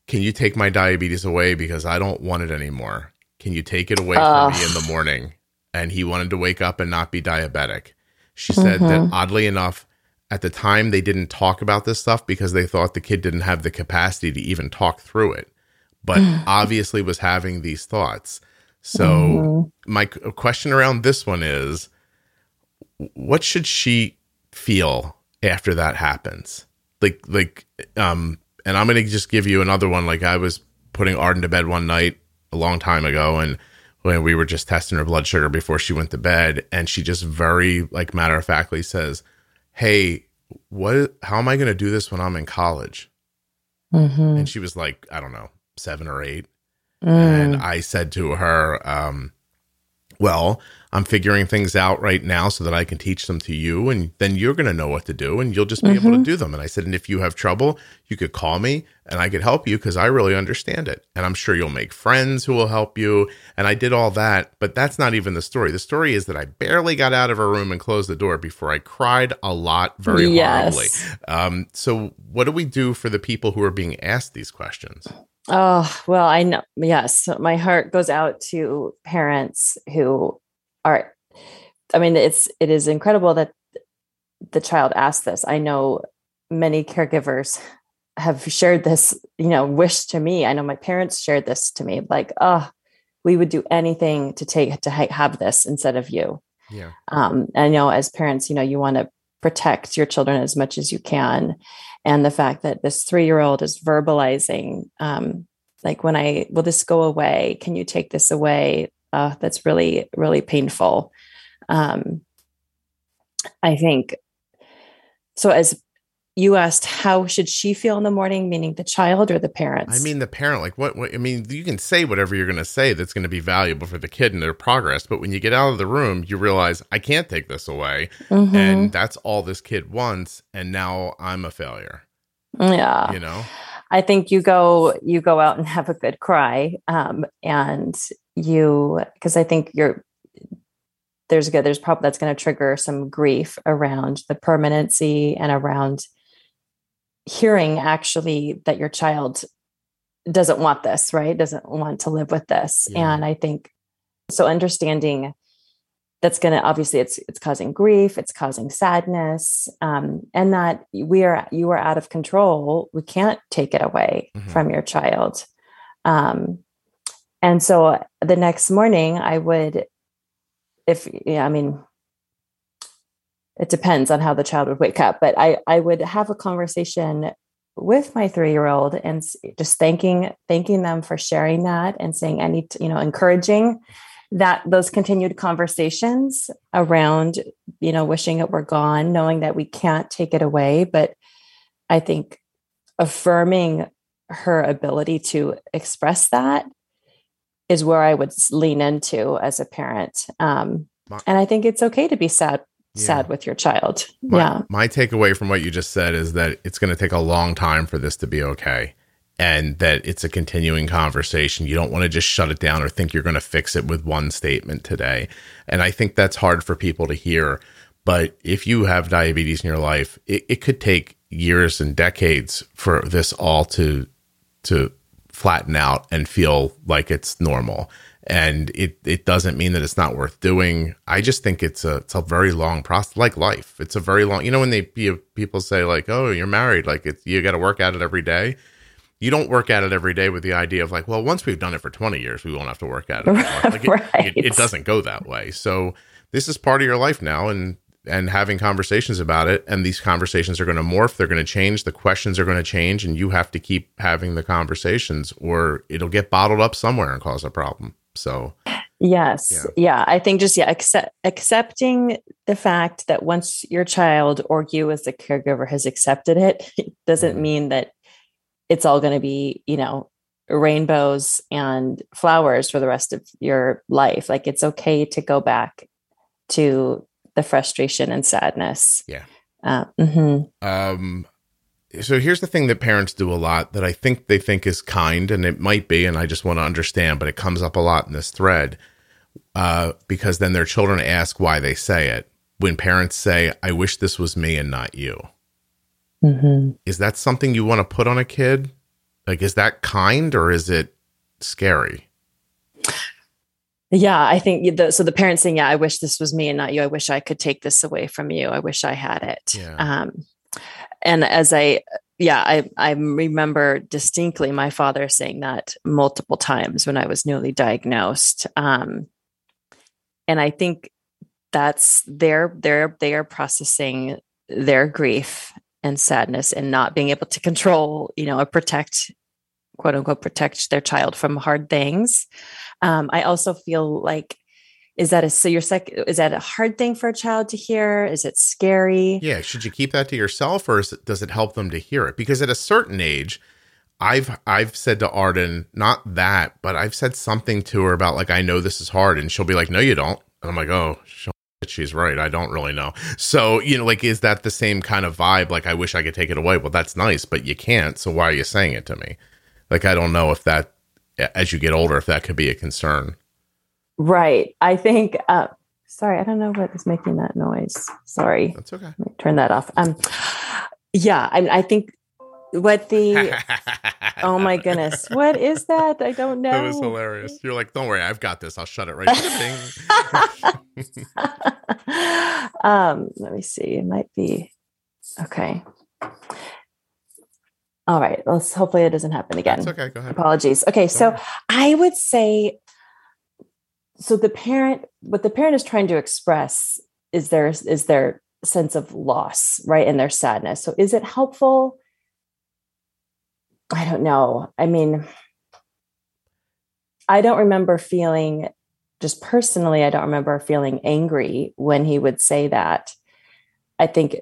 can you take my diabetes away because I don't want it anymore? Can you take it away Ugh. from me in the morning? And he wanted to wake up and not be diabetic. She said that oddly enough, at the time they didn't talk about this stuff because they thought the kid didn't have the capacity to even talk through it, but obviously was having these thoughts. So my question around this one is what should she feel after that happens? Like like um and i'm gonna just give you another one. Like i was putting arden to bed one night a long time ago and when we were just testing her blood sugar before she went to bed and she just very like matter of factly says hey what how am i gonna do this when i'm in college? Mhm. and she was like i don't know seven or eight Mm. and I said to her, um, well, I'm figuring things out right now so that I can teach them to you, and then you're going to know what to do, and you'll just be able to do them. And I said, and if you have trouble, you could call me, and I could help you because I really understand it, and I'm sure you'll make friends who will help you. And I did all that, but that's not even the story. The story is that I barely got out of her room and closed the door before I cried a lot, very horribly. Yes. Um, so, what do we do for the people who are being asked these questions? Oh, well, I know. Yes. My heart goes out to parents who are, I mean, it's, it is incredible that the child asked this. I know many caregivers have shared this, you know, wish to me. I know my parents shared this to me like, oh, we would do anything to take, to ha- have this instead of you. Yeah. um, I know as parents, you know, you want to protect your children as much as you can. And the fact that this three year old is verbalizing, um, like, when I will this go away? Can you take this away? Uh, that's really, really painful. Um, I think so. As you asked, how should she feel in the morning, meaning the child or the parents? I mean, the parent, like, what, what I mean, you can say whatever you're going to say that's going to be valuable for the kid and their progress. But when you get out of the room, you realize, I can't take this away. Mhm. And that's all this kid wants. And now I'm a failure, yeah. you know? I think you go you go out and have a good cry, um, and you because I think you're there's good there's probably that's going to trigger some grief around the permanency and around hearing actually that your child doesn't want this right doesn't want to live with this Yeah. and I think so understanding that's going to obviously it's it's causing grief it's causing sadness um, and that we are you are out of control we can't take it away Mhm. from your child um, and so the next morning i would if yeah i mean it depends on how the child would wake up but i i would have a conversation with my three year old and just thanking thanking them for sharing that and saying any you know encouraging that those continued conversations around you know wishing it were gone knowing that we can't take it away but i think affirming her ability to express that is where i would lean into as a parent um, and i think it's okay to be sad yeah. sad with your child my, yeah my takeaway from what you just said is that it's going to take a long time for this to be okay and that it's a continuing conversation. You don't want to just shut it down or think you're going to fix it with one statement today. And I think that's hard for people to hear. But if you have diabetes in your life, it, it could take years and decades for this all to to flatten out and feel like it's normal. And it it doesn't mean that it's not worth doing. I just think it's a it's a very long process, like life. It's a very long. You know, when they people say like, "Oh, you're married," like it's you got to work at it every day you don't work at it every day with the idea of like, well, once we've done it for 20 years, we won't have to work at it. Like it, right. it, it, doesn't go that way. So this is part of your life now and and having conversations about it and these conversations are going to morph, they're going to change, the questions are going to change and you have to keep having the conversations or it'll get bottled up somewhere and cause a problem. So Yes. Yeah. yeah. I think just yeah, accept, accepting the fact that once your child or you as the caregiver has accepted it, doesn't mm-hmm. mean that it's all going to be, you know, rainbows and flowers for the rest of your life. Like it's okay to go back to the frustration and sadness. Yeah. Uh, mm-hmm. Um, so here's the thing that parents do a lot that I think they think is kind, and it might be, and I just want to understand, but it comes up a lot in this thread uh, because then their children ask why they say it. When parents say, I wish this was me and not you. Mm-hmm. Is that something you want to put on a kid? Like, is that kind or is it scary? Yeah, I think the, so. The parents saying, "Yeah, I wish this was me and not you. I wish I could take this away from you. I wish I had it." Yeah. Um, and as I, yeah, I I remember distinctly my father saying that multiple times when I was newly diagnosed. Um, and I think that's their their they are processing their grief and sadness and not being able to control, you know, or protect, quote unquote, protect their child from hard things. Um, I also feel like, is that a so your sec is that a hard thing for a child to hear? Is it scary? Yeah, should you keep that to yourself, or it, does it help them to hear it? Because at a certain age, I've I've said to Arden not that, but I've said something to her about like I know this is hard, and she'll be like, "No, you don't," and I'm like, "Oh, she's right. I don't really know. So, you know, like, is that the same kind of vibe? Like, I wish I could take it away. Well, that's nice, but you can't. So, why are you saying it to me? Like, I don't know if that, as you get older, if that could be a concern. Right. I think, uh, sorry, I don't know what is making that noise. Sorry. That's okay. turn that off. Um, yeah, I, I think what the oh my goodness what is that? I don't know that was hilarious. You're like don't worry i've got this. I'll shut it right um let me see. It might be okay. All right. Let's hopefully it doesn't happen again. That's okay. Go ahead. Apologies. Okay so i would say so the parent what the parent is trying to express is their is their sense of loss right and their sadness so is it helpful I don't know. I mean, I don't remember feeling, just personally, I don't remember feeling angry when he would say that. I think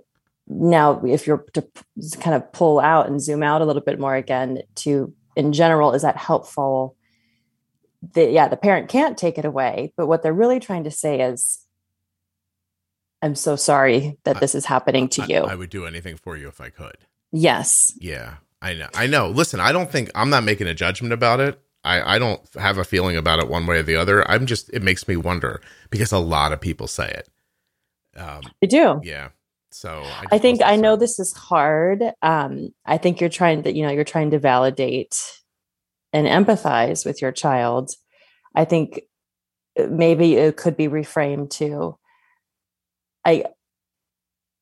now, if you're to kind of pull out and zoom out a little bit more again, to in general, is that helpful? The, yeah, the parent can't take it away, but what they're really trying to say is, I'm so sorry that this is happening to I, you. I would do anything for you if I could. Yes. Yeah. I know. I know. Listen, I don't think I'm not making a judgment about it. I, I don't have a feeling about it one way or the other. I'm just it makes me wonder because a lot of people say it. Um, you do. Yeah. So I, I think I know this is hard. Um, I think you're trying to, you know, you're trying to validate and empathize with your child. I think uh, maybe it could be reframed to I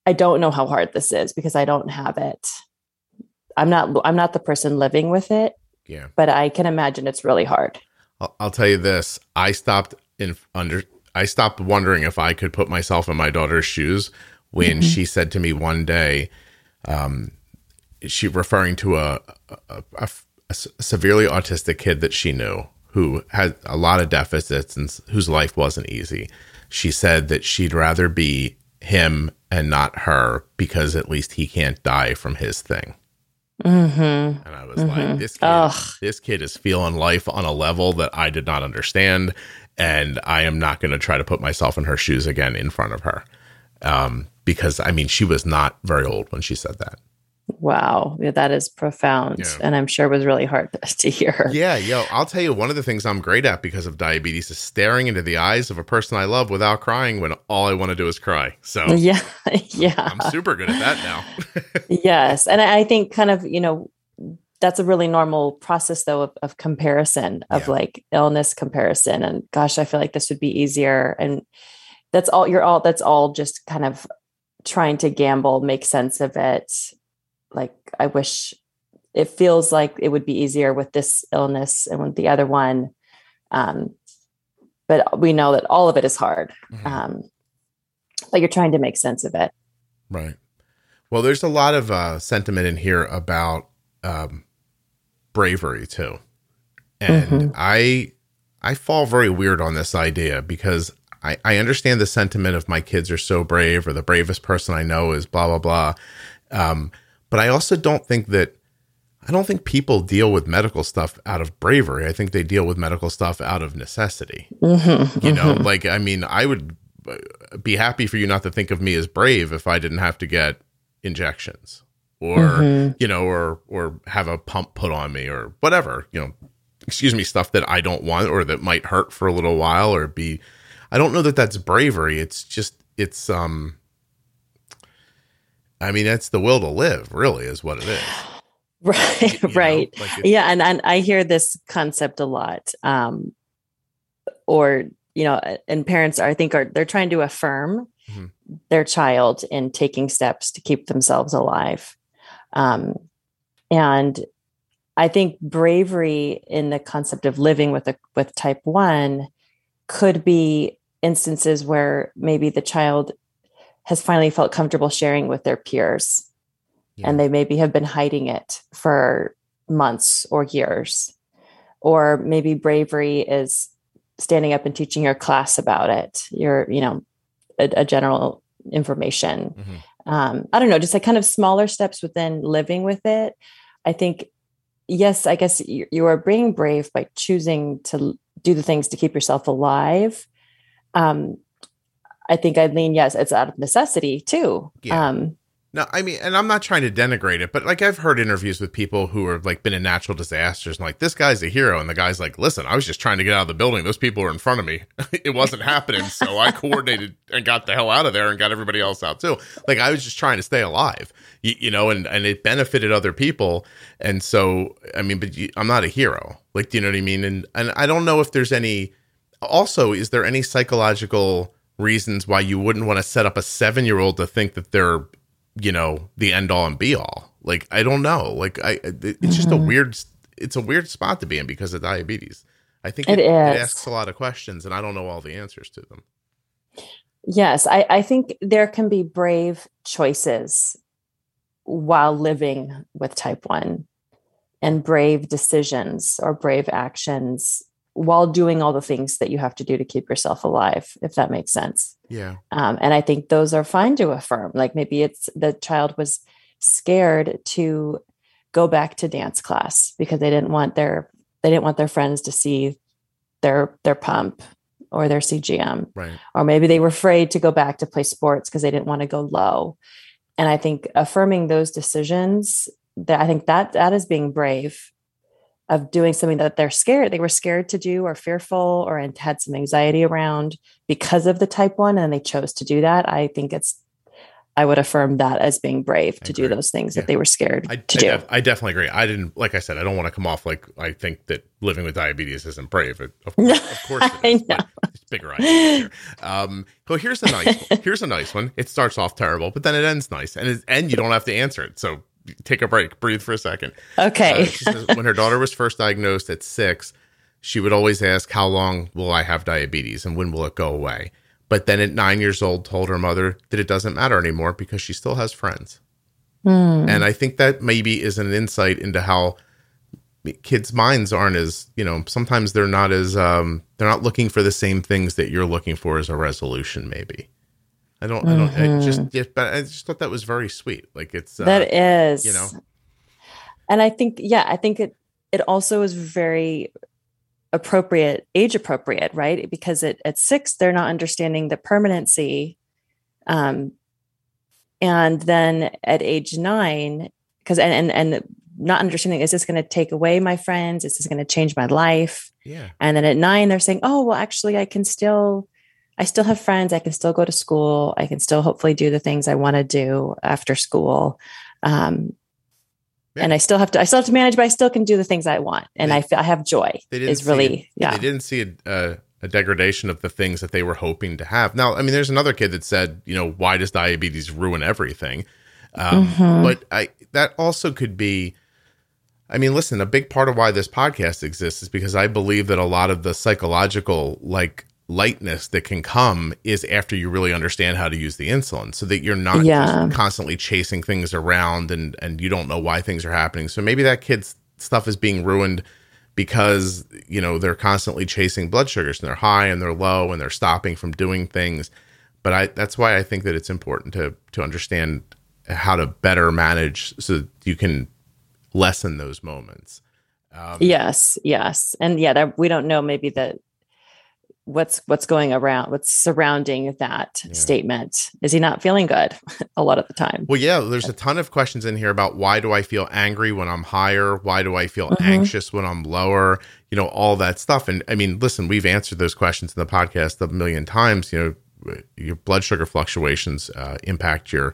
I don't know how hard this is because I don't have it. I'm not I'm not the person living with it. Yeah. But I can imagine it's really hard. I'll, I'll tell you this. I stopped in under I stopped wondering if I could put myself in my daughter's shoes when mm-hmm. she said to me one day, um, she referring to a, a, a, a severely autistic kid that she knew who had a lot of deficits and whose life wasn't easy. She said that she'd rather be him and not her because at least he can't die from his thing. Mm-hmm. And I was mm-hmm. like, this kid, this kid is feeling life on a level that I did not understand. And I am not going to try to put myself in her shoes again in front of her. Um, because I mean, she was not very old when she said that. Wow, yeah, that is profound, yeah. and I'm sure it was really hard to hear. Yeah, yo, I'll tell you one of the things I'm great at because of diabetes is staring into the eyes of a person I love without crying when all I want to do is cry. So yeah, yeah, I'm super good at that now. yes, and I think kind of you know that's a really normal process though of, of comparison of yeah. like illness comparison, and gosh, I feel like this would be easier, and that's all you're all that's all just kind of trying to gamble, make sense of it like I wish it feels like it would be easier with this illness and with the other one. Um, but we know that all of it is hard. Mm-hmm. Um, but you're trying to make sense of it. Right. Well, there's a lot of uh, sentiment in here about um, bravery too, and mm-hmm. I I fall very weird on this idea because I, I understand the sentiment of my kids are so brave or the bravest person I know is blah blah blah. Um, but I also don't think that I don't think people deal with medical stuff out of bravery. I think they deal with medical stuff out of necessity. Mm-hmm, you know, mm-hmm. like I mean, I would be happy for you not to think of me as brave if I didn't have to get injections or mm-hmm. you know or or have a pump put on me or whatever, you know, excuse me, stuff that I don't want or that might hurt for a little while or be I don't know that that's bravery. It's just it's um I mean, that's the will to live, really, is what it is. Right, you right. like yeah, and, and I hear this concept a lot. Um, or, you know, and parents are, I think are they're trying to affirm mm-hmm. their child in taking steps to keep themselves alive. Um, and I think bravery in the concept of living with a with type one could be instances where maybe the child has finally felt comfortable sharing with their peers. Yeah. And they maybe have been hiding it for months or years. Or maybe bravery is standing up and teaching your class about it, your, you know, a, a general information. Mm-hmm. Um, I don't know, just like kind of smaller steps within living with it. I think, yes, I guess you, you are being brave by choosing to do the things to keep yourself alive. Um, I think I'd lean yes, it's out of necessity too. Yeah. Um, no, I mean, and I'm not trying to denigrate it, but like I've heard interviews with people who have like been in natural disasters and like this guy's a hero, and the guy's like, "Listen, I was just trying to get out of the building. Those people were in front of me. it wasn't happening, so I coordinated and got the hell out of there and got everybody else out too. Like I was just trying to stay alive, you, you know, and and it benefited other people. And so, I mean, but you, I'm not a hero. Like, do you know what I mean? And and I don't know if there's any. Also, is there any psychological reasons why you wouldn't want to set up a seven year old to think that they're, you know, the end all and be all. Like, I don't know. Like, I, it's mm-hmm. just a mm-hmm. weird, it's a weird spot to be in because of diabetes. I think it, it, it asks a lot of questions and I don't know all the answers to them. Yes, I, I think there can be brave choices while living with type 1 and brave decisions or brave actions while doing all the things that you have to do to keep yourself alive, if that makes sense. Yeah. Um, and I think those are fine to affirm. Like maybe it's the child was scared to go back to dance class because they didn't want their they didn't want their friends to see their their pump or their CGM. Right. Or maybe they were afraid to go back to play sports because they didn't want to go low. And I think affirming those decisions that I think that that is being brave of doing something that they're scared they were scared to do or fearful or had some anxiety around because of the type 1 and they chose to do that. I think it's i would affirm that as being brave to do those things yeah. that they were scared I, to I do. def- I definitely agree. I didn't like i said i don't want to come off like i think that living with diabetes isn't brave of course, of course it is, it's bigger idea um so here's a nice one. here's a nice one. It starts off terrible but then it ends nice and it, and you don't have to answer it so take a break, breathe for a second. Okay. Uh, says, when her daughter was first diagnosed at six, she would always ask, How long will I have diabetes and when will it go away? But then at nine years old, told her mother that it doesn't matter anymore because she still has friends. Mm. And I think that maybe is an insight into how kids' minds aren't as you know. Sometimes they're not as um, they're not looking for the same things that you're looking for as a resolution. Maybe I don't. I don't. I just. Mhm. Yeah, but I just thought that was very sweet. Like it's uh, that is you know. and i think yeah i think it it also is very appropriate age appropriate right because at, at six they're not understanding the permanency um and then at age nine because and, and and not understanding is this going to take away my friends is this going to change my life yeah. and then at nine they're saying oh well actually i can still i still have friends i can still go to school i can still hopefully do the things i want to do after school um, Yeah. and i still have to i still have to manage but i still can do the things i want and They- I feel i have joy They didn't is really it- yeah They didn't see a, a, a degradation of the things that they were hoping to have. Now, I mean, there's another kid that said, you know, why does diabetes ruin everything? Um, Mhm. But I that also could be. I mean, listen, a big part of why this podcast exists is because I believe that a lot of the psychological like lightness that can come is after you really understand how to use the insulin so that you're not Yeah. just constantly chasing things around and and you don't know why things are happening. So maybe that kid's stuff is being ruined because you know they're constantly chasing blood sugars and they're high and they're low and they're stopping from doing things but i that's why i think that it's important to to understand how to better manage so that you can lessen those moments um, yes yes and yeah that, we don't know maybe that what's what's going around what's surrounding that Yeah. statement is he not feeling good a lot of the time well yeah there's a ton of questions in here about why do i feel angry when i'm higher why do i feel Mhm. anxious when i'm lower you know all that stuff and i mean listen we've answered those questions in the podcast a million times you know your blood sugar fluctuations uh, impact your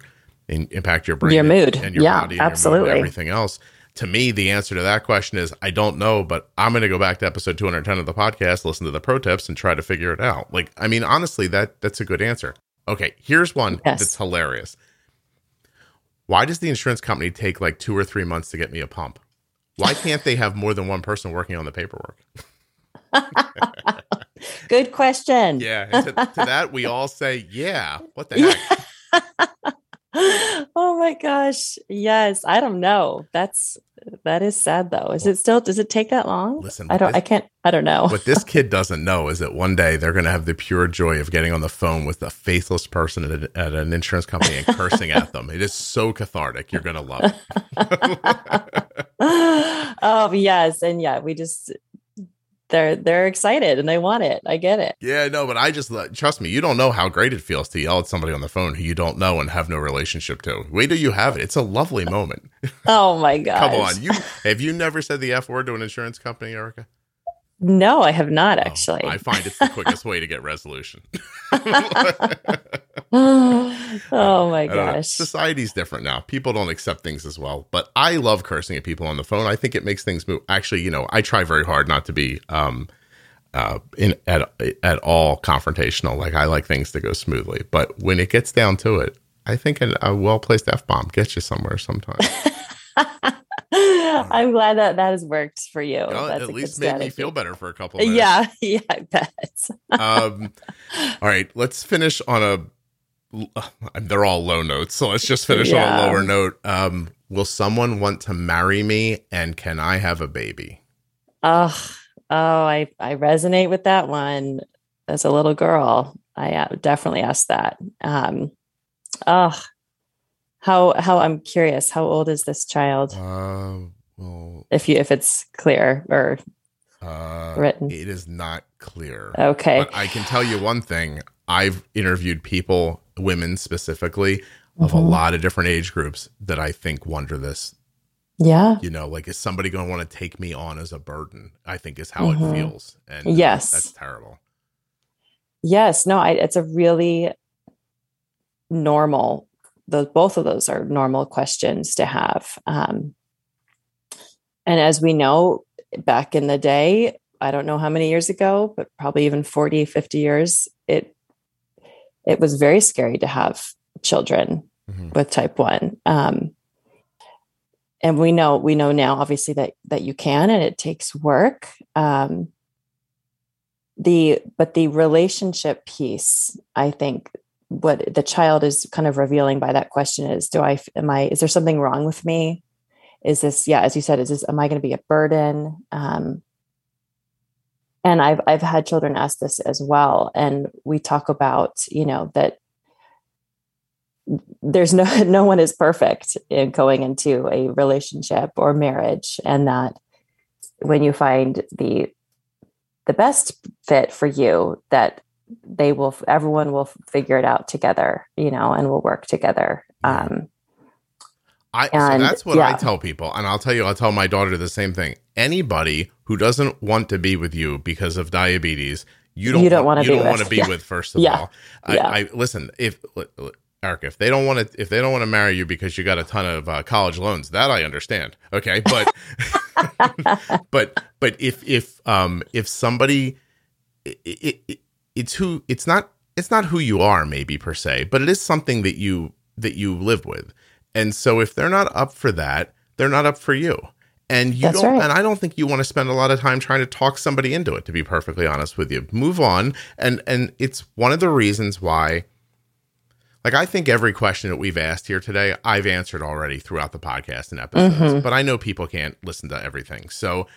in, impact your brain Your and- mood. and your Yeah, body mood and absolutely. everything else to me the answer to that question is i don't know but i'm going to go back to episode 210 of the podcast listen to the pro tips and try to figure it out. Like i mean honestly that that's a good answer. Okay here's one Yes. that's hilarious. Why does the insurance company take like two or three months to get me a pump? Why can't they have more than one person working on the paperwork? Good question. Yeah to, to that we all say yeah what the heck oh my gosh yes i don't know that's that is sad though is it still does it take that long Listen, i don't this- i can't i don't know what this kid doesn't know is that one day they're going to have the pure joy of getting on the phone with a faithless person at, a- at an insurance company and cursing at them. It is so cathartic. You're going to love it. oh yes and yeah we just they're they're excited and they want it i get it Yeah, no, but I just trust me. You don't know how great it feels to yell at somebody on the phone who you don't know and have no relationship to. Wait till you have it. It's a lovely moment. oh my god Come on, you have you never said the f word to an insurance company, Erica? No i have not Oh, actually I find it's the quickest way to get resolution. oh my I don't know. gosh Society's different now. People don't accept things as well. But I love cursing at people on the phone. I think it makes things move. Actually, you know, I try very hard not to be um uh in at at all confrontational. Like I like things to go smoothly. But when it gets down to it, I think an, a well placed f bomb gets you somewhere sometimes. i'm glad that that has worked for you Oh, at least made me feel better for a couple of minutes. yeah yeah i bet um, all right, let's finish on a. They're all low notes, so let's just finish on a lower note. Um, will someone want to marry me, and can I have a baby? Oh, oh, I I resonate with that one. As a little girl, I uh, definitely asked that. Um, oh, how how I'm curious. How old is this child? Uh, well, If you if it's clear or uh, Written. it is not clear. okay, But I can tell you one thing. I've interviewed people, women specifically, of a Mhm. lot of different age groups that I think wonder this. yeah, You know, like is somebody going to want to take me on as a burden? I think is how Mhm. it feels, and Yes. that's terrible. yes, no, I, it's a really normal. Those both of those are normal questions to have. Um, and as we know, back in the day, I don't know how many years ago, but probably even 40, 50 years, it it was very scary to have children Mhm. with type 1. Um, and we know we know now obviously that that you can and it takes work. Um, the but the relationship piece, I think what the child is kind of revealing by that question is do I am I is there something wrong with me? is this yeah as you said is this am i going to be a burden um, and i've i've had children ask this as well and we talk about you know that there's no no one is perfect in going into a relationship or marriage and that when you find the the best fit for you that they will everyone will figure it out together you know and we'll work together um I and, so that's what yeah. I tell people, and I'll tell you, I'll tell my daughter the same thing. Anybody who doesn't want to be with you because of diabetes, you don't, you don't want, want to be, with. Be yeah. with. First of yeah. all, I, I, listen. If Eric, if they don't want to, if they don't want to marry you because you got a ton of uh, college loans, that I understand. Okay, but but but if if um if somebody, it, it's who it's not it's not who you are maybe per se, but it is something that you that you live with and so if they're not up for that, they're not up for you. And you That's don't right. and I don't think you want to spend a lot of time trying to talk somebody into it to be perfectly honest with you. Move on and and it's one of the reasons why like I think every question that we've asked here today, I've answered already throughout the podcast and episodes, mm-hmm. but I know people can't listen to everything. So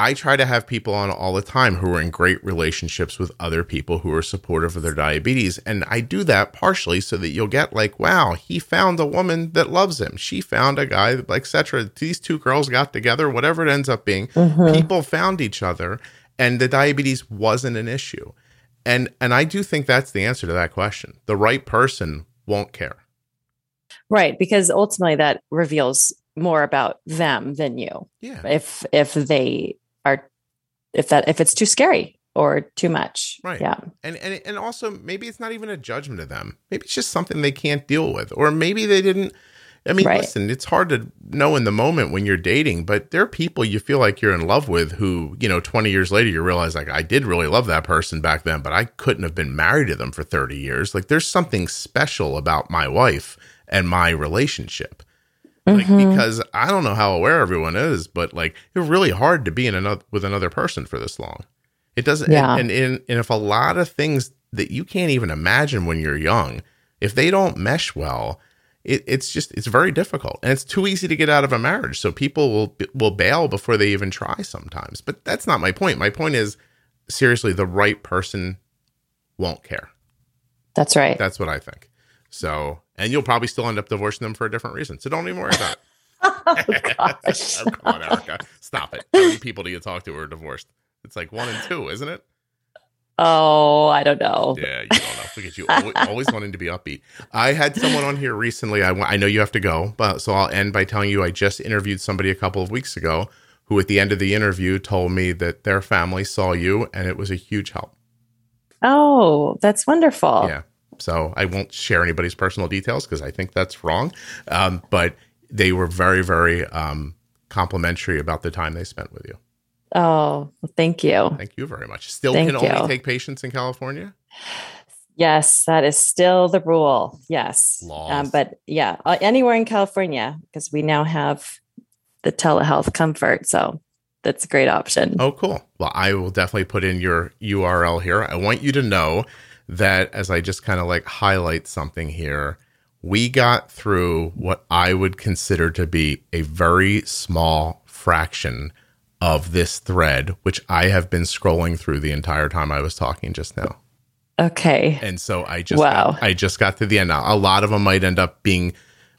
I try to have people on all the time who are in great relationships with other people who are supportive of their diabetes. And I do that partially so that you'll get like, wow, he found a woman that loves him. She found a guy, like, etc. These two girls got together, whatever it ends up being. Mm-hmm. People found each other and the diabetes wasn't an issue. And and I do think that's the answer to that question. The right person won't care. Right, because ultimately that reveals more about them than you. Yeah. If if they are if that if it's too scary or too much. Right. Yeah. And and and also maybe it's not even a judgment of them. Maybe it's just something they can't deal with. Or maybe they didn't I mean, right. listen, it's hard to know in the moment when you're dating, but there are people you feel like you're in love with who, you know, 20 years later, you realize, like, I did really love that person back then, but I couldn't have been married to them for 30 years. Like, there's something special about my wife and my relationship. Like, mm-hmm. because I don't know how aware everyone is, but like it's really hard to be in another with another person for this long. It doesn't, yeah. and, and and if a lot of things that you can't even imagine when you're young, if they don't mesh well, it, it's just it's very difficult, and it's too easy to get out of a marriage. So people will will bail before they even try sometimes. But that's not my point. My point is seriously, the right person won't care. That's right. That's what I think. So and you'll probably still end up divorcing them for a different reason. So don't even worry about it. oh, oh, come on, Erica. Stop it. How many people do you talk to who are divorced? It's like one and two, isn't it? Oh, I don't know. Yeah, you don't know. Look at you, always, always, wanting to be upbeat. I had someone on here recently. I, I know you have to go, but so I'll end by telling you I just interviewed somebody a couple of weeks ago who, at the end of the interview, told me that their family saw you and it was a huge help. Oh, that's wonderful. Yeah. So I won't share anybody's personal details because I think that's wrong. Um, but they were very, very um, complimentary about the time they spent with you. Oh, well, thank you. Thank you very much. Still thank can you. only take patients in California? Yes, that is still the rule. Yes. Um, but yeah, uh, anywhere in California, because we now have the telehealth comfort. So that's a great option. Oh, cool. Well, I will definitely put in your URL here. I want you to know that as I just kind of like highlight something here, we got through what I would consider to be a very small fraction of this thread, which I have been scrolling through the entire time I was talking just now. Okay. And so I just wow. got, I just got to the end. Now, a lot of them might end up being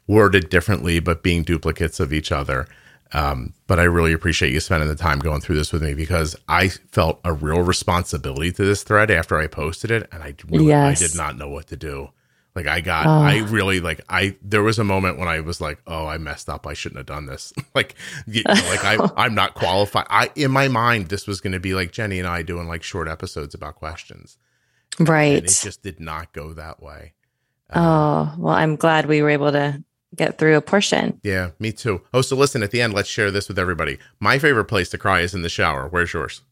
worded differently, but being duplicates of each other. Um, but I really appreciate you spending the time going through this with me because I felt a real responsibility to this thread after I posted it, and I really yes. I did not know what to do. Like I got, oh. I really like I. There was a moment when I was like, "Oh, I messed up. I shouldn't have done this." like, you know, like I, I'm not qualified. I in my mind, this was going to be like Jenny and I doing like short episodes about questions, right? And it just did not go that way. Um, oh well, I'm glad we were able to get through a portion. Yeah, me too. Oh, so listen, at the end, let's share this with everybody. My favorite place to cry is in the shower. Where's yours?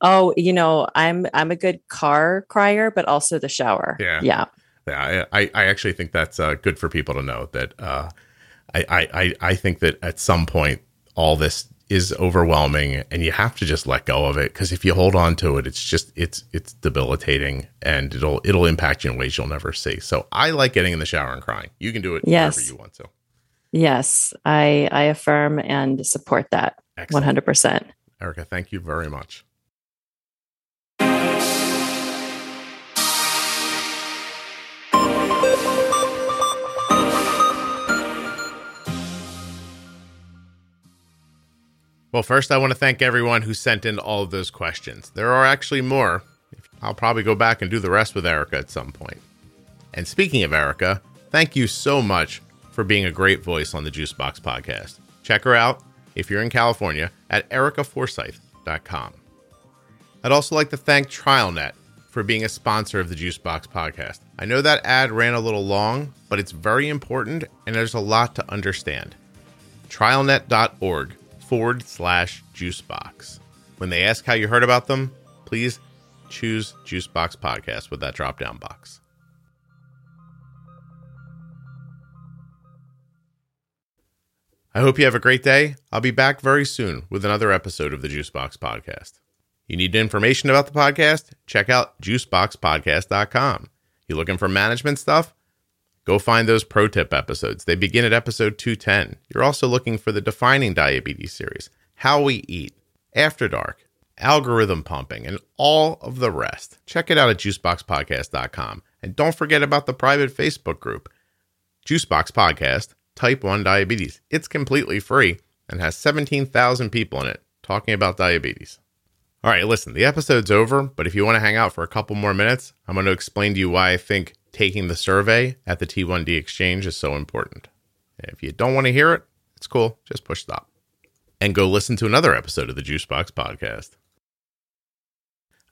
Oh, you know, I'm I'm a good car crier, but also the shower. Yeah, yeah, yeah. I I actually think that's uh, good for people to know that. Uh, I I I think that at some point all this is overwhelming and you have to just let go of it because if you hold on to it it's just it's it's debilitating and it'll it'll impact you in ways you'll never see so i like getting in the shower and crying you can do it yes. whenever you want to Yes, I I affirm and support that one hundred percent. Erica, thank you very much. Well, first, I want to thank everyone who sent in all of those questions. There are actually more. I'll probably go back and do the rest with Erica at some point. And speaking of Erica, thank you so much for being a great voice on the Juicebox podcast. Check her out if you're in California at ericaforsyth.com. I'd also like to thank TrialNet for being a sponsor of the Juicebox podcast. I know that ad ran a little long, but it's very important and there's a lot to understand. TrialNet.org forward slash juicebox. When they ask how you heard about them, please choose Juicebox Podcast with that drop down box. I hope you have a great day. I'll be back very soon with another episode of the Juicebox Podcast. You need information about the podcast? Check out juiceboxpodcast.com. You looking for management stuff? Go find those pro tip episodes. They begin at episode 210. You're also looking for the Defining Diabetes series, How We Eat, After Dark, Algorithm Pumping, and all of the rest. Check it out at juiceboxpodcast.com. And don't forget about the private Facebook group, Juicebox Podcast Type 1 Diabetes. It's completely free and has 17,000 people in it talking about diabetes. All right, listen, the episode's over, but if you want to hang out for a couple more minutes, I'm going to explain to you why I think taking the survey at the T1D exchange is so important. If you don't want to hear it, it's cool. Just push stop and go listen to another episode of the Juicebox podcast.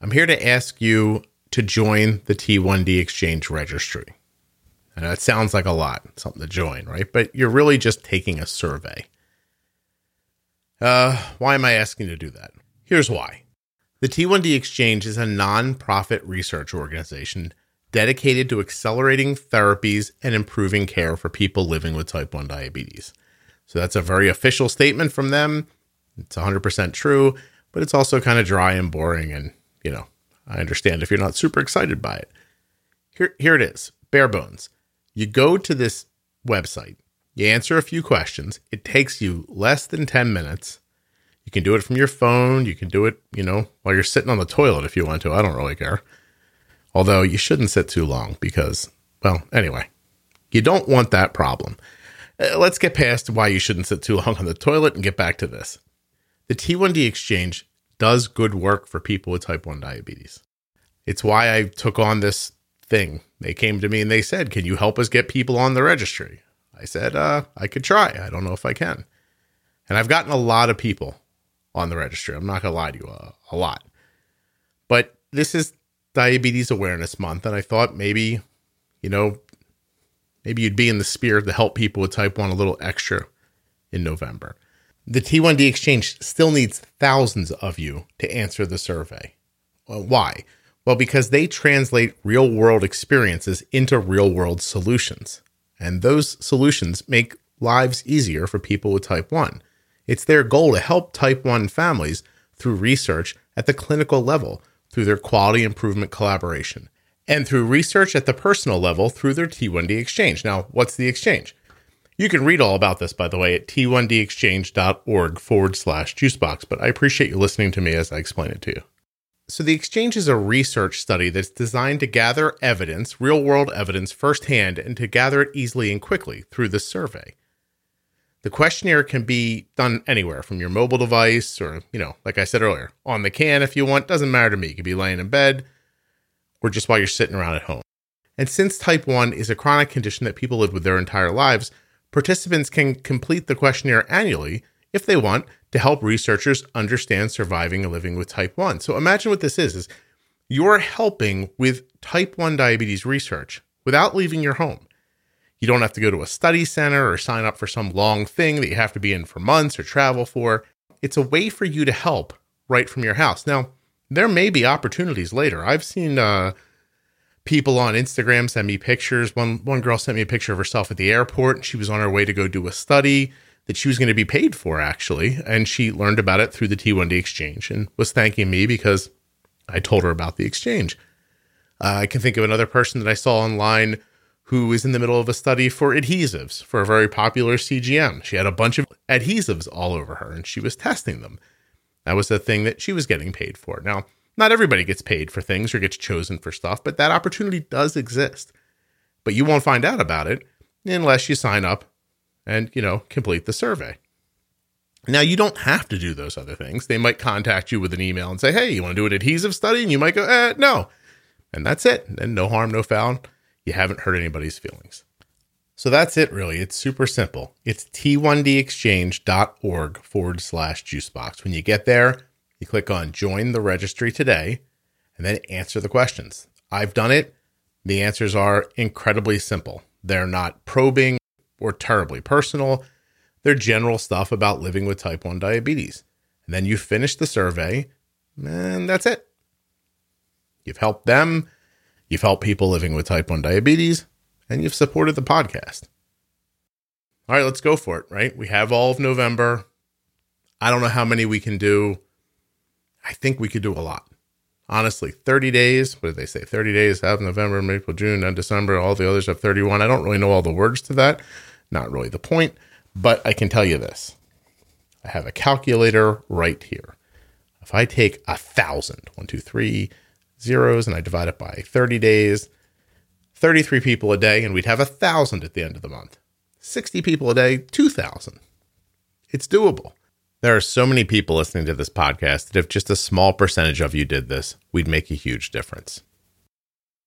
I'm here to ask you to join the T1D exchange registry. And that sounds like a lot, something to join, right? But you're really just taking a survey. Uh, why am I asking to do that? Here's why. The T1D Exchange is a non-profit research organization dedicated to accelerating therapies and improving care for people living with type 1 diabetes. So that's a very official statement from them. It's 100% true, but it's also kind of dry and boring. And, you know, I understand if you're not super excited by it. Here, here it is bare bones. You go to this website, you answer a few questions. It takes you less than 10 minutes. You can do it from your phone. You can do it, you know, while you're sitting on the toilet if you want to. I don't really care. Although you shouldn't sit too long because, well, anyway, you don't want that problem. Uh, let's get past why you shouldn't sit too long on the toilet and get back to this. The T1D exchange does good work for people with type 1 diabetes. It's why I took on this thing. They came to me and they said, Can you help us get people on the registry? I said, uh, I could try. I don't know if I can. And I've gotten a lot of people on the registry. I'm not going to lie to you, uh, a lot. But this is Diabetes Awareness Month, and I thought maybe, you know, maybe you'd be in the spirit to help people with type 1 a little extra in November. The T1D Exchange still needs thousands of you to answer the survey. Well, why? Well, because they translate real world experiences into real world solutions. And those solutions make lives easier for people with type 1. It's their goal to help type 1 families through research at the clinical level through their quality improvement collaboration, and through research at the personal level through their T1D exchange. Now, what's the exchange? You can read all about this, by the way, at t1dexchange.org forward slash juicebox, but I appreciate you listening to me as I explain it to you. So, the exchange is a research study that's designed to gather evidence, real world evidence, firsthand and to gather it easily and quickly through this survey. The questionnaire can be done anywhere from your mobile device or, you know, like I said earlier, on the can if you want. Doesn't matter to me. You could be laying in bed or just while you're sitting around at home. And since type 1 is a chronic condition that people live with their entire lives, participants can complete the questionnaire annually if they want to help researchers understand surviving and living with type 1. So imagine what this is is you're helping with type 1 diabetes research without leaving your home. You don't have to go to a study center or sign up for some long thing that you have to be in for months or travel for. It's a way for you to help right from your house. Now, there may be opportunities later. I've seen uh, people on Instagram send me pictures. One one girl sent me a picture of herself at the airport. And she was on her way to go do a study that she was going to be paid for, actually, and she learned about it through the T1D exchange and was thanking me because I told her about the exchange. Uh, I can think of another person that I saw online who is in the middle of a study for adhesives for a very popular CGM. She had a bunch of adhesives all over her and she was testing them. That was the thing that she was getting paid for. Now, not everybody gets paid for things or gets chosen for stuff, but that opportunity does exist. But you won't find out about it unless you sign up and, you know, complete the survey. Now, you don't have to do those other things. They might contact you with an email and say, hey, you want to do an adhesive study? And you might go, eh, no. And that's it. And no harm, no foul. You haven't hurt anybody's feelings. So that's it, really. It's super simple. It's t1dexchange.org forward slash juicebox. When you get there, you click on join the registry today and then answer the questions. I've done it. The answers are incredibly simple. They're not probing or terribly personal. They're general stuff about living with type 1 diabetes. And then you finish the survey, and that's it. You've helped them, you've helped people living with type 1 diabetes, and you've supported the podcast. All right, let's go for it, right? We have all of November. I don't know how many we can do. I think we could do a lot. Honestly, 30 days. What did they say? 30 days have November, April, June, and December. All the others have 31. I don't really know all the words to that. Not really the point. But I can tell you this I have a calculator right here. If I take a thousand, one, two, three zeros, and I divide it by 30 days, 33 people a day, and we'd have a thousand at the end of the month. 60 people a day, 2,000. It's doable. There are so many people listening to this podcast that if just a small percentage of you did this, we'd make a huge difference.